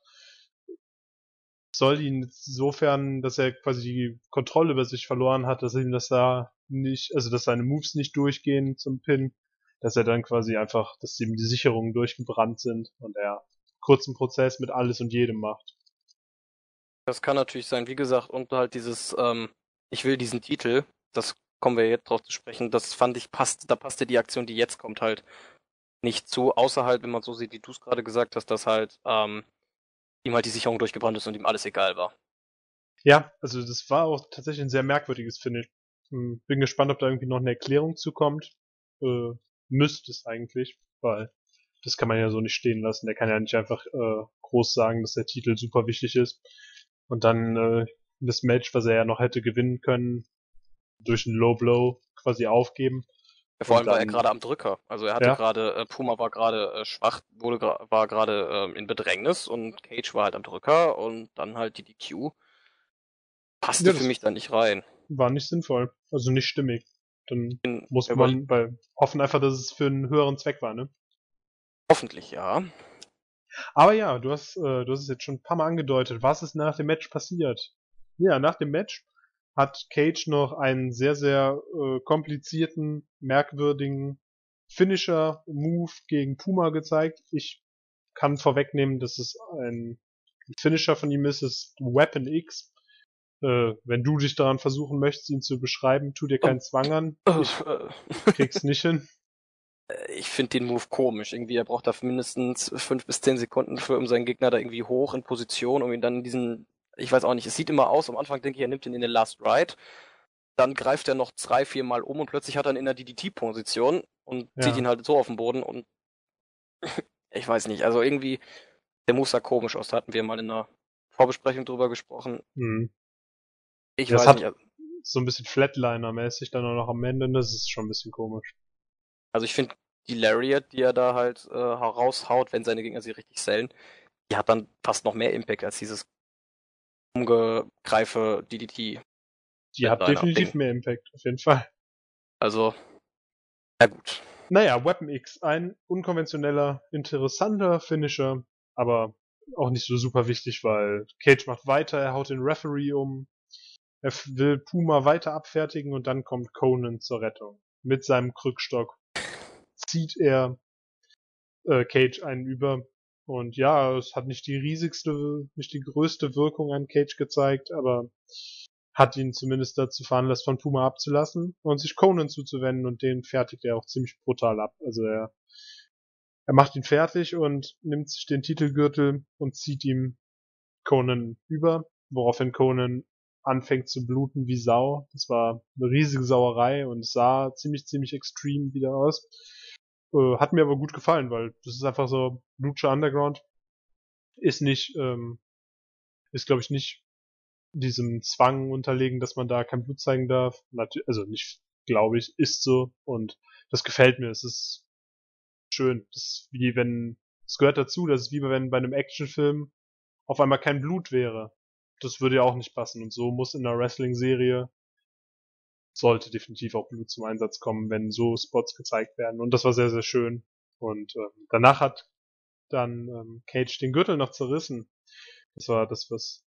soll ihn insofern, dass er quasi die Kontrolle über sich verloren hat, dass ihm das da nicht, also dass seine Moves nicht durchgehen zum Pin, dass er dann quasi einfach, dass ihm die Sicherungen durchgebrannt sind und er kurzen Prozess mit alles und jedem macht. Das kann natürlich sein, wie gesagt, und halt dieses, ähm, ich will diesen Titel, das kommen wir jetzt drauf zu sprechen, das fand ich passt, da passte die Aktion, die jetzt kommt, halt nicht zu, außer halt, wenn man so sieht, wie du es gerade gesagt hast, dass halt ähm, ihm halt die Sicherung durchgebrannt ist und ihm alles egal war. Ja, also das war auch tatsächlich ein sehr merkwürdiges Finish. Hm, bin gespannt, ob da irgendwie noch eine Erklärung zukommt. Äh, müsste es eigentlich, weil das kann man ja so nicht stehen lassen. Der kann ja nicht einfach äh, groß sagen, dass der Titel super wichtig ist. Und dann äh, das Match, was er ja noch hätte gewinnen können, durch einen Low Blow quasi aufgeben. Vor allem dann, war er gerade am Drücker. Also er hatte ja. gerade, äh, Puma war gerade äh, schwach, wurde war gerade äh, in Bedrängnis und Cage war halt am Drücker und dann halt die DQ. Passte ja, für mich da nicht rein. War nicht sinnvoll, also nicht stimmig. Dann in, muss man bei hoffen einfach, dass es für einen höheren Zweck war, ne? Hoffentlich, ja. Aber ja, du hast, äh, du hast es jetzt schon ein paar Mal angedeutet. Was ist nach dem Match passiert? Ja, nach dem Match hat Cage noch einen sehr, sehr äh, komplizierten, merkwürdigen Finisher-Move gegen Puma gezeigt. Ich kann vorwegnehmen, dass es ein Finisher von ihm ist, ist Weapon X. Äh, wenn du dich daran versuchen möchtest, ihn zu beschreiben, tu dir keinen Zwang an. Ich krieg's nicht hin. Äh, ich finde den Move komisch. Irgendwie, er braucht da mindestens fünf bis zehn Sekunden für, um seinen Gegner da irgendwie hoch in Position, um ihn dann in diesen ich weiß auch nicht, es sieht immer aus, am Anfang denke ich, er nimmt ihn in den Last Ride, dann greift er noch drei, vier Mal um und plötzlich hat er ihn in der DDT-Position und ja. zieht ihn halt so auf den Boden und ich weiß nicht, also irgendwie, der Move sah komisch aus, da hatten wir mal in einer Vorbesprechung drüber gesprochen. Mhm. Ich das weiß hat nicht. Also so ein bisschen Flatliner-mäßig dann auch noch am Ende, das ist schon ein bisschen komisch. Also ich finde, die Lariat, die er da halt äh, heraushaut, wenn seine Gegner sie richtig sellen, die hat dann fast noch mehr Impact als dieses umgreife DDT. Die hat definitiv Ding. mehr Impact, auf jeden Fall. Also, ja gut. Naja, Weapon X, ein unkonventioneller, interessanter Finisher, aber auch nicht so super wichtig, weil Cage macht weiter, er haut den Referee um, er will Puma weiter abfertigen und dann kommt Conan zur Rettung. Mit seinem Krückstock zieht er äh, Cage einen über und ja, es hat nicht die riesigste, nicht die größte Wirkung an Cage gezeigt, aber hat ihn zumindest dazu veranlasst, von Puma abzulassen und sich Conan zuzuwenden und den fertigt er auch ziemlich brutal ab. Also er, er macht ihn fertig und nimmt sich den Titelgürtel und zieht ihm Conan über, woraufhin Conan anfängt zu bluten wie Sau. Das war eine riesige Sauerei und sah ziemlich, ziemlich extrem wieder aus. Äh, hat mir aber gut gefallen, weil das ist einfach so, Lucha Underground ist nicht, ähm, ist glaube ich nicht diesem Zwang unterlegen, dass man da kein Blut zeigen darf. also nicht, glaube ich, ist so und das gefällt mir. Es ist schön. Das ist wie wenn, es gehört dazu, das ist wie wenn bei einem Actionfilm auf einmal kein Blut wäre. Das würde ja auch nicht passen und so muss in einer Wrestling-Serie sollte definitiv auch Blut zum Einsatz kommen, wenn so Spots gezeigt werden. Und das war sehr, sehr schön. Und äh, danach hat dann ähm, Cage den Gürtel noch zerrissen. Das war das, was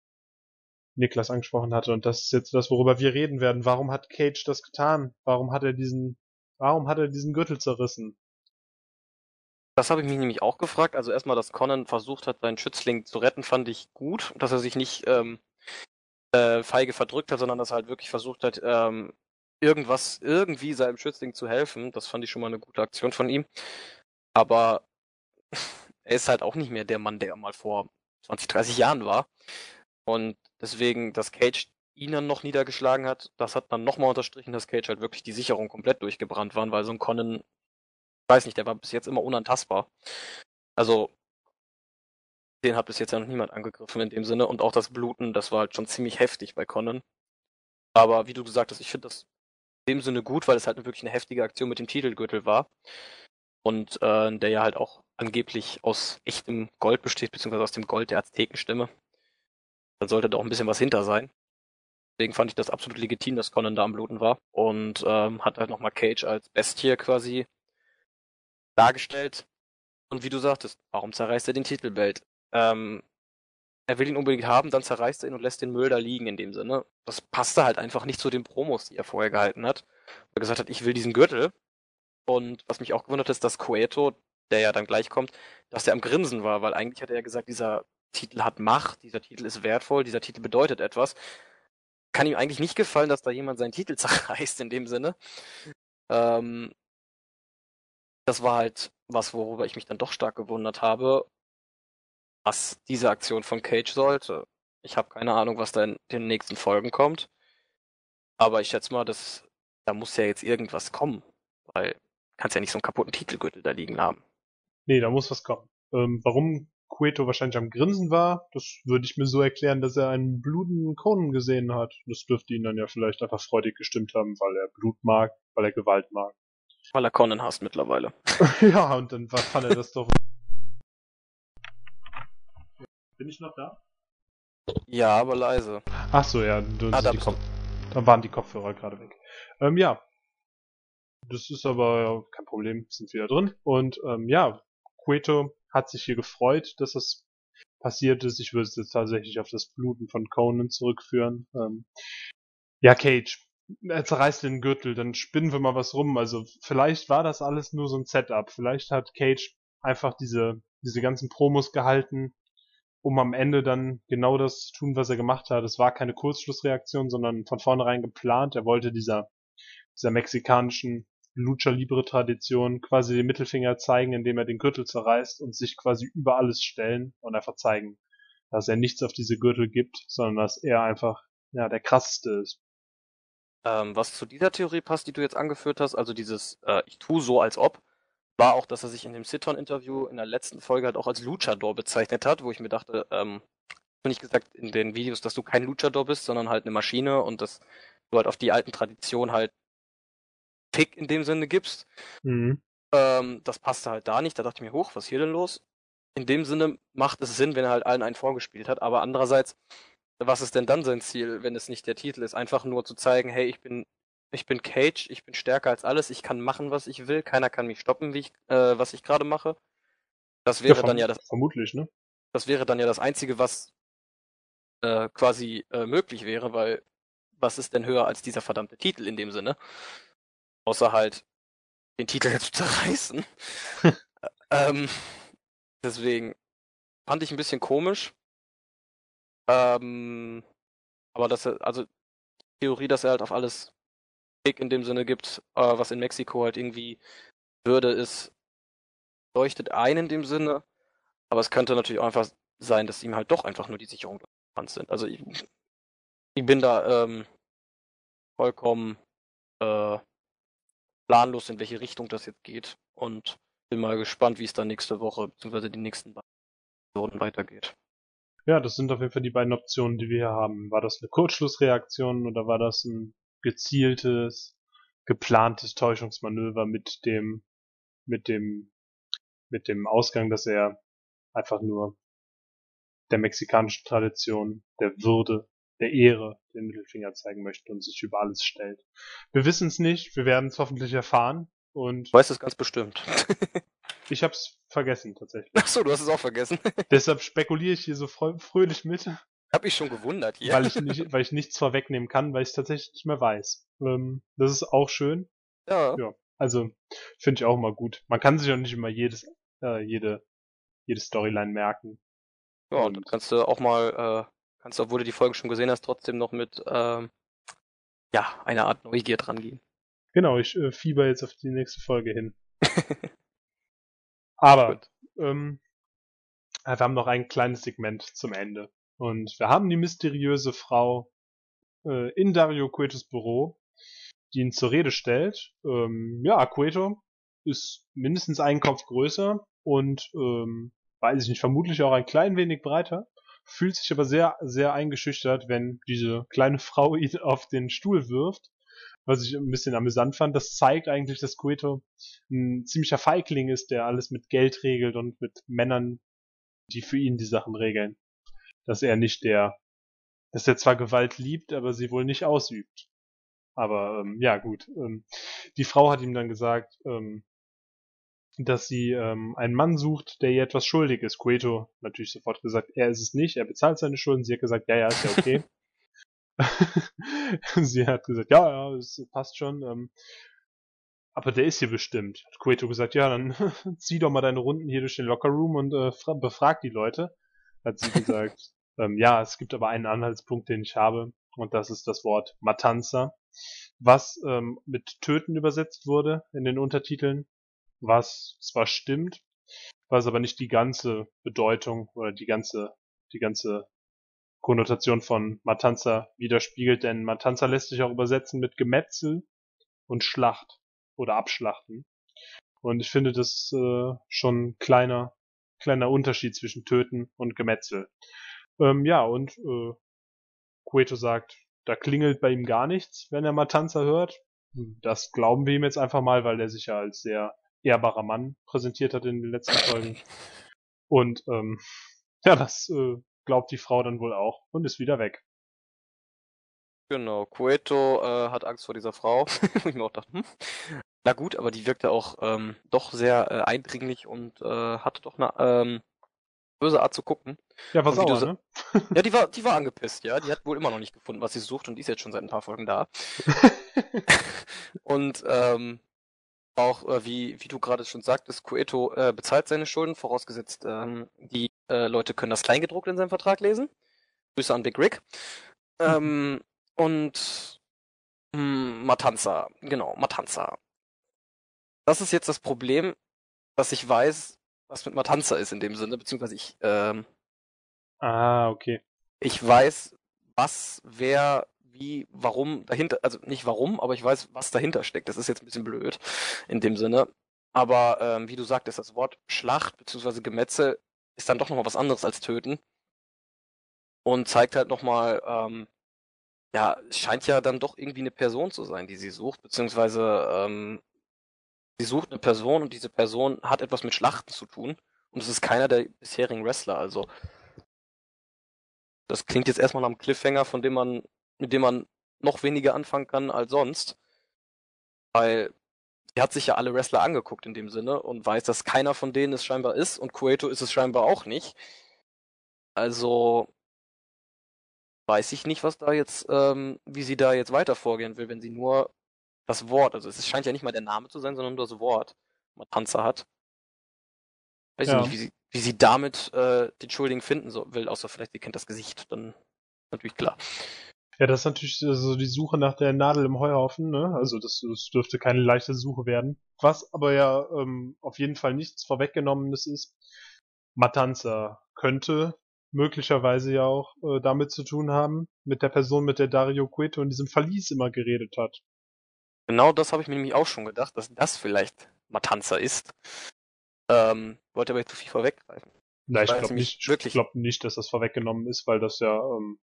Niklas angesprochen hatte. Und das ist jetzt das, worüber wir reden werden. Warum hat Cage das getan? Warum hat er diesen, warum hat er diesen Gürtel zerrissen? Das habe ich mich nämlich auch gefragt. Also erstmal, dass Conan versucht hat, seinen Schützling zu retten, fand ich gut. Dass er sich nicht ähm, äh, feige verdrückt hat, sondern dass er halt wirklich versucht hat, ähm, irgendwas, irgendwie seinem Schützling zu helfen. Das fand ich schon mal eine gute Aktion von ihm. Aber er ist halt auch nicht mehr der Mann, der er mal vor 20, 30 Jahren war. Und deswegen, dass Cage ihn dann noch niedergeschlagen hat, das hat dann nochmal unterstrichen, dass Cage halt wirklich die Sicherung komplett durchgebrannt waren, weil so ein Conan, ich weiß nicht, der war bis jetzt immer unantastbar. Also, den hat bis jetzt ja noch niemand angegriffen in dem Sinne. Und auch das Bluten, das war halt schon ziemlich heftig bei Conan. Aber wie du gesagt hast, ich finde das dem Sinne gut, weil es halt wirklich eine heftige Aktion mit dem Titelgürtel war. Und äh, der ja halt auch angeblich aus echtem Gold besteht, beziehungsweise aus dem Gold der Aztekenstimme. Da sollte doch ein bisschen was hinter sein. Deswegen fand ich das absolut legitim, dass Conan da am Bluten war. Und ähm, hat halt nochmal Cage als Bestie quasi dargestellt. Und wie du sagtest, warum zerreißt er den Titelbelt? Ähm, er will ihn unbedingt haben, dann zerreißt er ihn und lässt den Müll da liegen in dem Sinne. Das passte halt einfach nicht zu den Promos, die er vorher gehalten hat. Er gesagt hat, ich will diesen Gürtel. Und was mich auch gewundert ist, dass Coeto, der ja dann gleich kommt, dass der am Grinsen war, weil eigentlich hat er ja gesagt, dieser Titel hat Macht, dieser Titel ist wertvoll, dieser Titel bedeutet etwas. Kann ihm eigentlich nicht gefallen, dass da jemand seinen Titel zerreißt in dem Sinne. Ähm, das war halt was, worüber ich mich dann doch stark gewundert habe, was diese Aktion von Cage sollte. Ich habe keine Ahnung, was da in den nächsten Folgen kommt. Aber ich schätze mal, dass da muss ja jetzt irgendwas kommen. Weil kannst ja nicht so einen kaputten Titelgürtel da liegen haben. Nee, da muss was kommen. Ähm, warum Cueto wahrscheinlich am Grinsen war, das würde ich mir so erklären, dass er einen blutenden Conan gesehen hat. Das dürfte ihn dann ja vielleicht einfach freudig gestimmt haben, weil er Blut mag, weil er Gewalt mag. Weil er Conan hasst mittlerweile. ja, und dann fand er das doch. Bin ich noch da? Ja, aber leise. Ach so, ja, ah, da, da, waren die Kopfhörer gerade weg. Ähm, ja. Das ist aber kein Problem, sind wieder drin. Und ähm, ja, Cueto hat sich hier gefreut, dass das passiert ist. Ich würde es jetzt tatsächlich auf das Bluten von Conan zurückführen. Ähm, ja, Cage, er zerreißt den Gürtel, dann spinnen wir mal was rum. Also vielleicht war das alles nur so ein Setup. Vielleicht hat Cage einfach diese, diese ganzen Promos gehalten, um am Ende dann genau das zu tun, was er gemacht hat. Es war keine Kurzschlussreaktion, sondern von vornherein geplant. Er wollte dieser, dieser mexikanischen Lucha Libre Tradition quasi den Mittelfinger zeigen, indem er den Gürtel zerreißt und sich quasi über alles stellen und einfach zeigen, dass er nichts auf diese Gürtel gibt, sondern dass er einfach ja der krasseste ist. Ähm, was zu dieser Theorie passt, die du jetzt angeführt hast, also dieses äh, ich tu so als ob, war auch, dass er sich in dem Siton-Interview in der letzten Folge halt auch als Luchador bezeichnet hat, wo ich mir dachte, ähm, nicht gesagt in den Videos, dass du kein Luchador bist, sondern halt eine Maschine und dass du halt auf die alten Traditionen halt Pick in dem Sinne gibst. Mhm. Ähm, das passte halt da nicht. Da dachte ich mir, hoch, was ist hier denn los? In dem Sinne macht es Sinn, wenn er halt allen einen vorgespielt hat. Aber andererseits, was ist denn dann sein Ziel, wenn es nicht der Titel ist? Einfach nur zu zeigen, hey, ich bin, ich bin Cage, ich bin stärker als alles, ich kann machen, was ich will, keiner kann mich stoppen, wie ich, äh, was ich gerade mache. Das wäre ja, dann ja das. Vermutlich, ne? Das wäre dann ja das Einzige, was äh, quasi äh, möglich wäre, weil was ist denn höher als dieser verdammte Titel in dem Sinne? Außer halt den Titel zu zerreißen. ähm, deswegen fand ich ein bisschen komisch. Ähm, aber dass er, also Theorie, dass er halt auf alles in dem Sinne gibt, äh, was in Mexiko halt irgendwie Würde ist, leuchtet ein in dem Sinne. Aber es könnte natürlich auch einfach sein, dass ihm halt doch einfach nur die Sicherungen bekannt sind. Also ich, ich bin da ähm, vollkommen äh, planlos, in welche Richtung das jetzt geht. Und bin mal gespannt, wie es dann nächste Woche bzw. die nächsten Episoden weitergeht. Ja, das sind auf jeden Fall die beiden Optionen, die wir hier haben. War das eine Kurzschlussreaktion oder war das ein gezieltes, geplantes Täuschungsmanöver mit dem, mit dem, mit dem Ausgang, dass er einfach nur der mexikanischen Tradition, der Würde der Ehre den Mittelfinger zeigen möchte und sich über alles stellt. Wir wissen es nicht, wir werden es hoffentlich erfahren und. Weiß es ganz bestimmt. ich hab's vergessen tatsächlich. Ach so, du hast es auch vergessen. Deshalb spekuliere ich hier so fröhlich mit. Hab ich schon gewundert hier. Weil ich, nicht, weil ich nichts vorwegnehmen kann, weil ich es tatsächlich nicht mehr weiß. Ähm, das ist auch schön. Ja. ja. Also, finde ich auch mal gut. Man kann sich auch nicht immer jedes, äh, jede, jede Storyline merken. Ja, und dann kannst du auch mal, äh, kannst du, obwohl du die Folgen schon gesehen hast, trotzdem noch mit, ähm, ja, einer Art Neugier dran gehen. Genau, ich äh, fieber jetzt auf die nächste Folge hin. Aber, ähm, wir haben noch ein kleines Segment zum Ende. Und wir haben die mysteriöse Frau äh, in Dario Cuetos Büro, die ihn zur Rede stellt. Ähm, ja, Cueto ist mindestens einen Kopf größer und ähm, weiß ich nicht, vermutlich auch ein klein wenig breiter, fühlt sich aber sehr, sehr eingeschüchtert, wenn diese kleine Frau ihn auf den Stuhl wirft. Was ich ein bisschen amüsant fand, das zeigt eigentlich, dass Cueto ein ziemlicher Feigling ist, der alles mit Geld regelt und mit Männern, die für ihn die Sachen regeln. Dass er nicht der, dass er zwar Gewalt liebt, aber sie wohl nicht ausübt. Aber ähm, ja, gut. Ähm, die Frau hat ihm dann gesagt, ähm, dass sie ähm, einen Mann sucht, der ihr etwas schuldig ist. Cueto natürlich sofort gesagt, er ist es nicht, er bezahlt seine Schulden. Sie hat gesagt, ja, ja, ist ja okay. sie hat gesagt, ja, ja, es passt schon. Ähm, aber der ist hier bestimmt. Hat Cueto gesagt, ja, dann zieh doch mal deine Runden hier durch den Lockerroom und äh, befrag die Leute. Hat sie gesagt, ähm, ja, es gibt aber einen Anhaltspunkt, den ich habe. Und das ist das Wort Matanza, was ähm, mit Töten übersetzt wurde in den Untertiteln was zwar stimmt, was aber nicht die ganze Bedeutung oder die ganze, die ganze Konnotation von Matanza widerspiegelt, denn Matanza lässt sich auch übersetzen mit Gemetzel und Schlacht oder Abschlachten. Und ich finde das äh, schon ein kleiner, kleiner Unterschied zwischen Töten und Gemetzel. Ähm, ja, und äh, Cueto sagt, da klingelt bei ihm gar nichts, wenn er Matanza hört. Das glauben wir ihm jetzt einfach mal, weil er sich ja als sehr ehrbarer Mann präsentiert hat in den letzten Folgen. Und ähm, ja, das äh, glaubt die Frau dann wohl auch und ist wieder weg. Genau, Cueto äh, hat Angst vor dieser Frau. ich mir auch dachte, hm, na gut, aber die wirkte auch ähm, doch sehr äh, eindringlich und äh, hatte doch eine ähm, böse Art zu gucken. Ja, was sauer, ne? ja, die war, die war angepisst, ja. Die hat wohl immer noch nicht gefunden, was sie sucht und die ist jetzt schon seit ein paar Folgen da. und ähm, auch, äh, wie, wie du gerade schon sagtest, Cueto äh, bezahlt seine Schulden, vorausgesetzt, ähm, die äh, Leute können das Kleingedruckt in seinem Vertrag lesen. Grüße an Big Rick. Ähm, und mh, hm, Matanza, genau, Matanza. Das ist jetzt das Problem, dass ich weiß, was mit Matanza ist in dem Sinne, beziehungsweise ich, ähm, Ah, okay. Ich weiß, was, wer, wie, warum dahinter, also nicht warum, aber ich weiß, was dahinter steckt. Das ist jetzt ein bisschen blöd in dem Sinne. Aber ähm, wie du sagtest, das Wort Schlacht bzw. Gemetzel ist dann doch nochmal was anderes als töten. Und zeigt halt nochmal, ähm, ja, es scheint ja dann doch irgendwie eine Person zu sein, die sie sucht, beziehungsweise ähm, sie sucht eine Person und diese Person hat etwas mit Schlachten zu tun. Und es ist keiner der bisherigen Wrestler. Also das klingt jetzt erstmal nach einem Cliffhanger, von dem man mit dem man noch weniger anfangen kann als sonst. Weil sie hat sich ja alle Wrestler angeguckt in dem Sinne und weiß, dass keiner von denen es scheinbar ist und Cueto ist es scheinbar auch nicht. Also weiß ich nicht, was da jetzt, ähm, wie sie da jetzt weiter vorgehen will, wenn sie nur das Wort, also es scheint ja nicht mal der Name zu sein, sondern nur das Wort, Matanza hat. Weiß ja. ich nicht, wie sie, wie sie damit äh, den Schuldigen finden so, will, außer vielleicht sie kennt das Gesicht, dann natürlich klar. Ja, das ist natürlich so also die Suche nach der Nadel im Heuhaufen, ne? Also das, das dürfte keine leichte Suche werden. Was aber ja ähm, auf jeden Fall nichts vorweggenommenes ist, Matanza könnte möglicherweise ja auch äh, damit zu tun haben, mit der Person, mit der Dario Cueto in diesem Verlies immer geredet hat. Genau das habe ich mir nämlich auch schon gedacht, dass das vielleicht Matanza ist. Ähm, wollte aber jetzt zu viel vorweggreifen. Nein, ich glaube nicht, ich glaub nicht, dass das vorweggenommen ist, weil das ja ähm,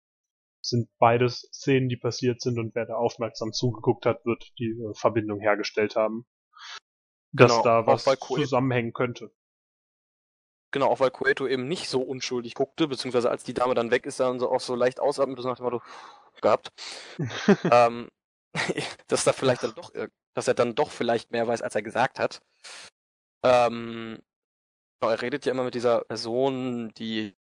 sind beides Szenen, die passiert sind und wer da aufmerksam zugeguckt hat, wird die äh, Verbindung hergestellt haben. Dass genau, da was zusammenhängen könnte. Genau, auch weil Cueto eben nicht so unschuldig guckte, beziehungsweise als die Dame dann weg ist, dann so auch so leicht ausatmet und nach dem Motto gehabt. ähm, dass da vielleicht dann doch, dass er dann doch vielleicht mehr weiß, als er gesagt hat. Ähm, er redet ja immer mit dieser Person, die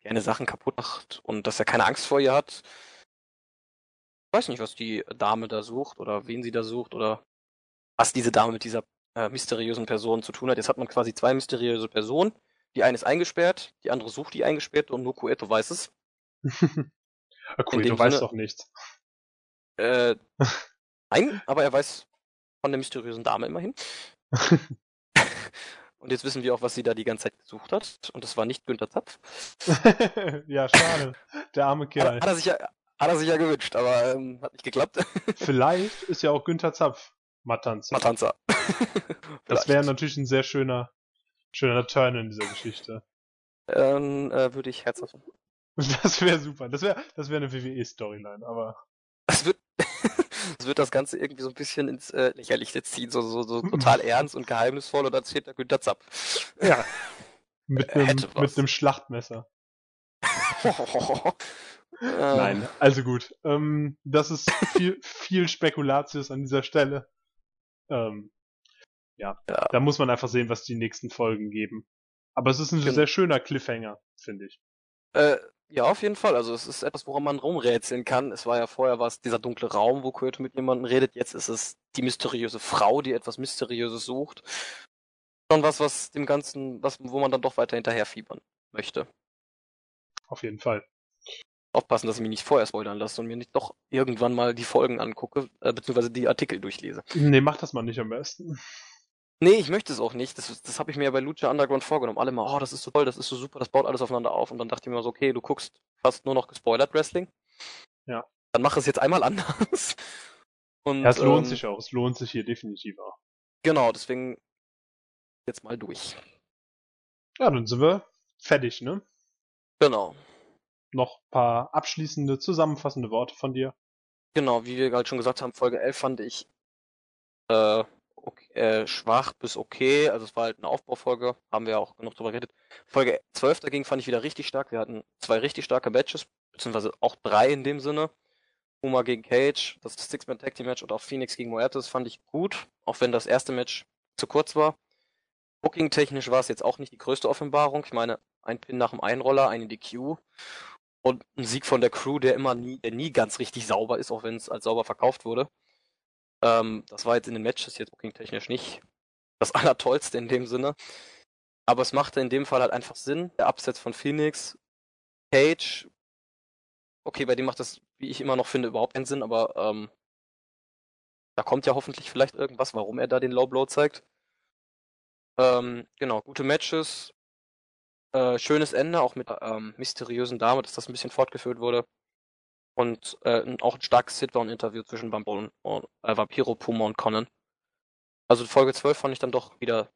gerne Sachen kaputt macht und dass er keine Angst vor ihr hat. Ich weiß nicht, was die Dame da sucht oder wen sie da sucht oder was diese Dame mit dieser äh, mysteriösen Person zu tun hat. Jetzt hat man quasi zwei mysteriöse Personen. Die eine ist eingesperrt, die andere sucht die eingesperrte und nur Kueto weiß es. Kueto weiß doch nichts. Äh, nein, aber er weiß von der mysteriösen Dame immerhin. Und jetzt wissen wir auch, was sie da die ganze Zeit gesucht hat. Und das war nicht Günther Zapf. ja, schade. Der arme Kerl. Hat, hat, er, sich ja, hat er sich ja gewünscht, aber ähm, hat nicht geklappt. Vielleicht ist ja auch Günther Zapf Matanza. Matanza. das wäre natürlich ein sehr schöner, schöner Turn in dieser Geschichte. Dann äh, würde ich herzhaft. Das wäre super. Das wäre das wär eine WWE-Storyline, aber. Das wird, das wird das Ganze irgendwie so ein bisschen ins äh, Lächerliche ziehen, so, so, so total ernst und geheimnisvoll und dann steht da Günter Zapp. Ja. Mit einem, mit einem Schlachtmesser. Nein, also gut. Ähm, das ist viel, viel Spekulatius an dieser Stelle. Ähm, ja, ja, da muss man einfach sehen, was die nächsten Folgen geben. Aber es ist ein Gen sehr schöner Cliffhanger, finde ich. Äh, ja, auf jeden Fall. Also es ist etwas, woran man rumrätseln kann. Es war ja vorher was dieser dunkle Raum, wo Kyoto mit jemandem redet. Jetzt ist es die mysteriöse Frau, die etwas Mysteriöses sucht. Schon was, was dem Ganzen, was, wo man dann doch weiter hinterher fiebern möchte. Auf jeden Fall. Aufpassen, dass ich mich nicht vorher spoilern lasse und mir nicht doch irgendwann mal die Folgen angucke, äh, beziehungsweise die Artikel durchlese. Nee, mach das mal nicht am besten. Nee, ich möchte es auch nicht. Das, das habe ich mir ja bei Lucha Underground vorgenommen. Alle mal, oh, das ist so toll, das ist so super, das baut alles aufeinander auf. Und dann dachte ich mir so, okay, du guckst fast nur noch gespoilert Wrestling. Ja. Dann mach es jetzt einmal anders. Und, ja, es lohnt ähm, sich auch. Es lohnt sich hier definitiv auch. Genau, deswegen jetzt mal durch. Ja, dann sind wir fertig, ne? Genau. Noch ein paar abschließende, zusammenfassende Worte von dir. Genau, wie wir gerade schon gesagt haben, Folge 11 fand ich äh, okay, äh, schwach bis okay. Also es war halt eine Aufbaufolge, haben wir auch genug drüber geredet. Folge 12 dagegen fand ich wieder richtig stark. Wir hatten zwei richtig starke Matches, beziehungsweise auch drei in dem Sinne. Puma gegen Cage, das Six-Man Tag Team Match und auch Phoenix gegen Muertes fand ich gut, auch wenn das erste Match zu kurz war. Booking-technisch war es jetzt auch nicht die größte Offenbarung. Ich meine, ein Pin nach dem Einroller, ein in die Q und ein Sieg von der Crew, der immer nie, der nie ganz richtig sauber ist, auch wenn es als sauber verkauft wurde. Ähm, das war jetzt in den Matches jetzt booking-technisch nicht das Allertollste in dem Sinne. Aber es machte in dem Fall halt einfach Sinn. Der Absatz von Phoenix, Cage, okay, bei dem macht das, wie ich immer noch finde, überhaupt keinen Sinn, aber ähm, da kommt ja hoffentlich vielleicht irgendwas, warum er da den Low Blow zeigt. Ähm, genau, gute Matches, äh, schönes Ende, auch mit ähm, mysteriösen Dame, dass das ein bisschen fortgeführt wurde. Und äh, auch ein starkes Sit-Down-Interview zwischen Bumble und, äh, Vampiro, Puma und Conan. Also Folge 12 fand ich dann doch wieder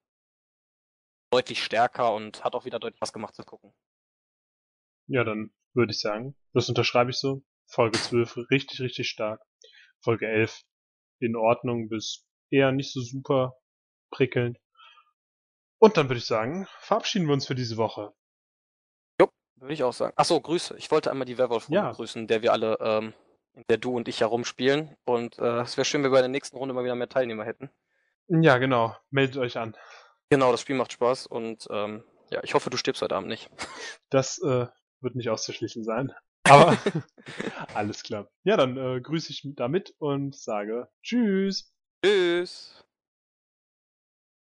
deutlich stärker und hat auch wieder deutlich was gemacht zu gucken. Ja, dann würde ich sagen, das unterschreibe ich so. Folge 12 richtig, richtig stark. Folge 11 in Ordnung bis eher nicht so super prickelnd. Und dann würde ich sagen, verabschieden wir uns für diese Woche. Würde ich auch sagen. Achso, Grüße. Ich wollte einmal die Werwolf ja. grüßen, der wir alle, ähm, in der du und ich herumspielen. Und äh, es wäre schön, wenn wir bei der nächsten Runde mal wieder mehr Teilnehmer hätten. Ja, genau. Meldet euch an. Genau, das Spiel macht Spaß und ähm, ja, ich hoffe, du stirbst heute Abend nicht. Das äh, wird nicht auszuschließen sein. Aber alles klar. Ja, dann äh, grüße ich damit und sage Tschüss. Tschüss.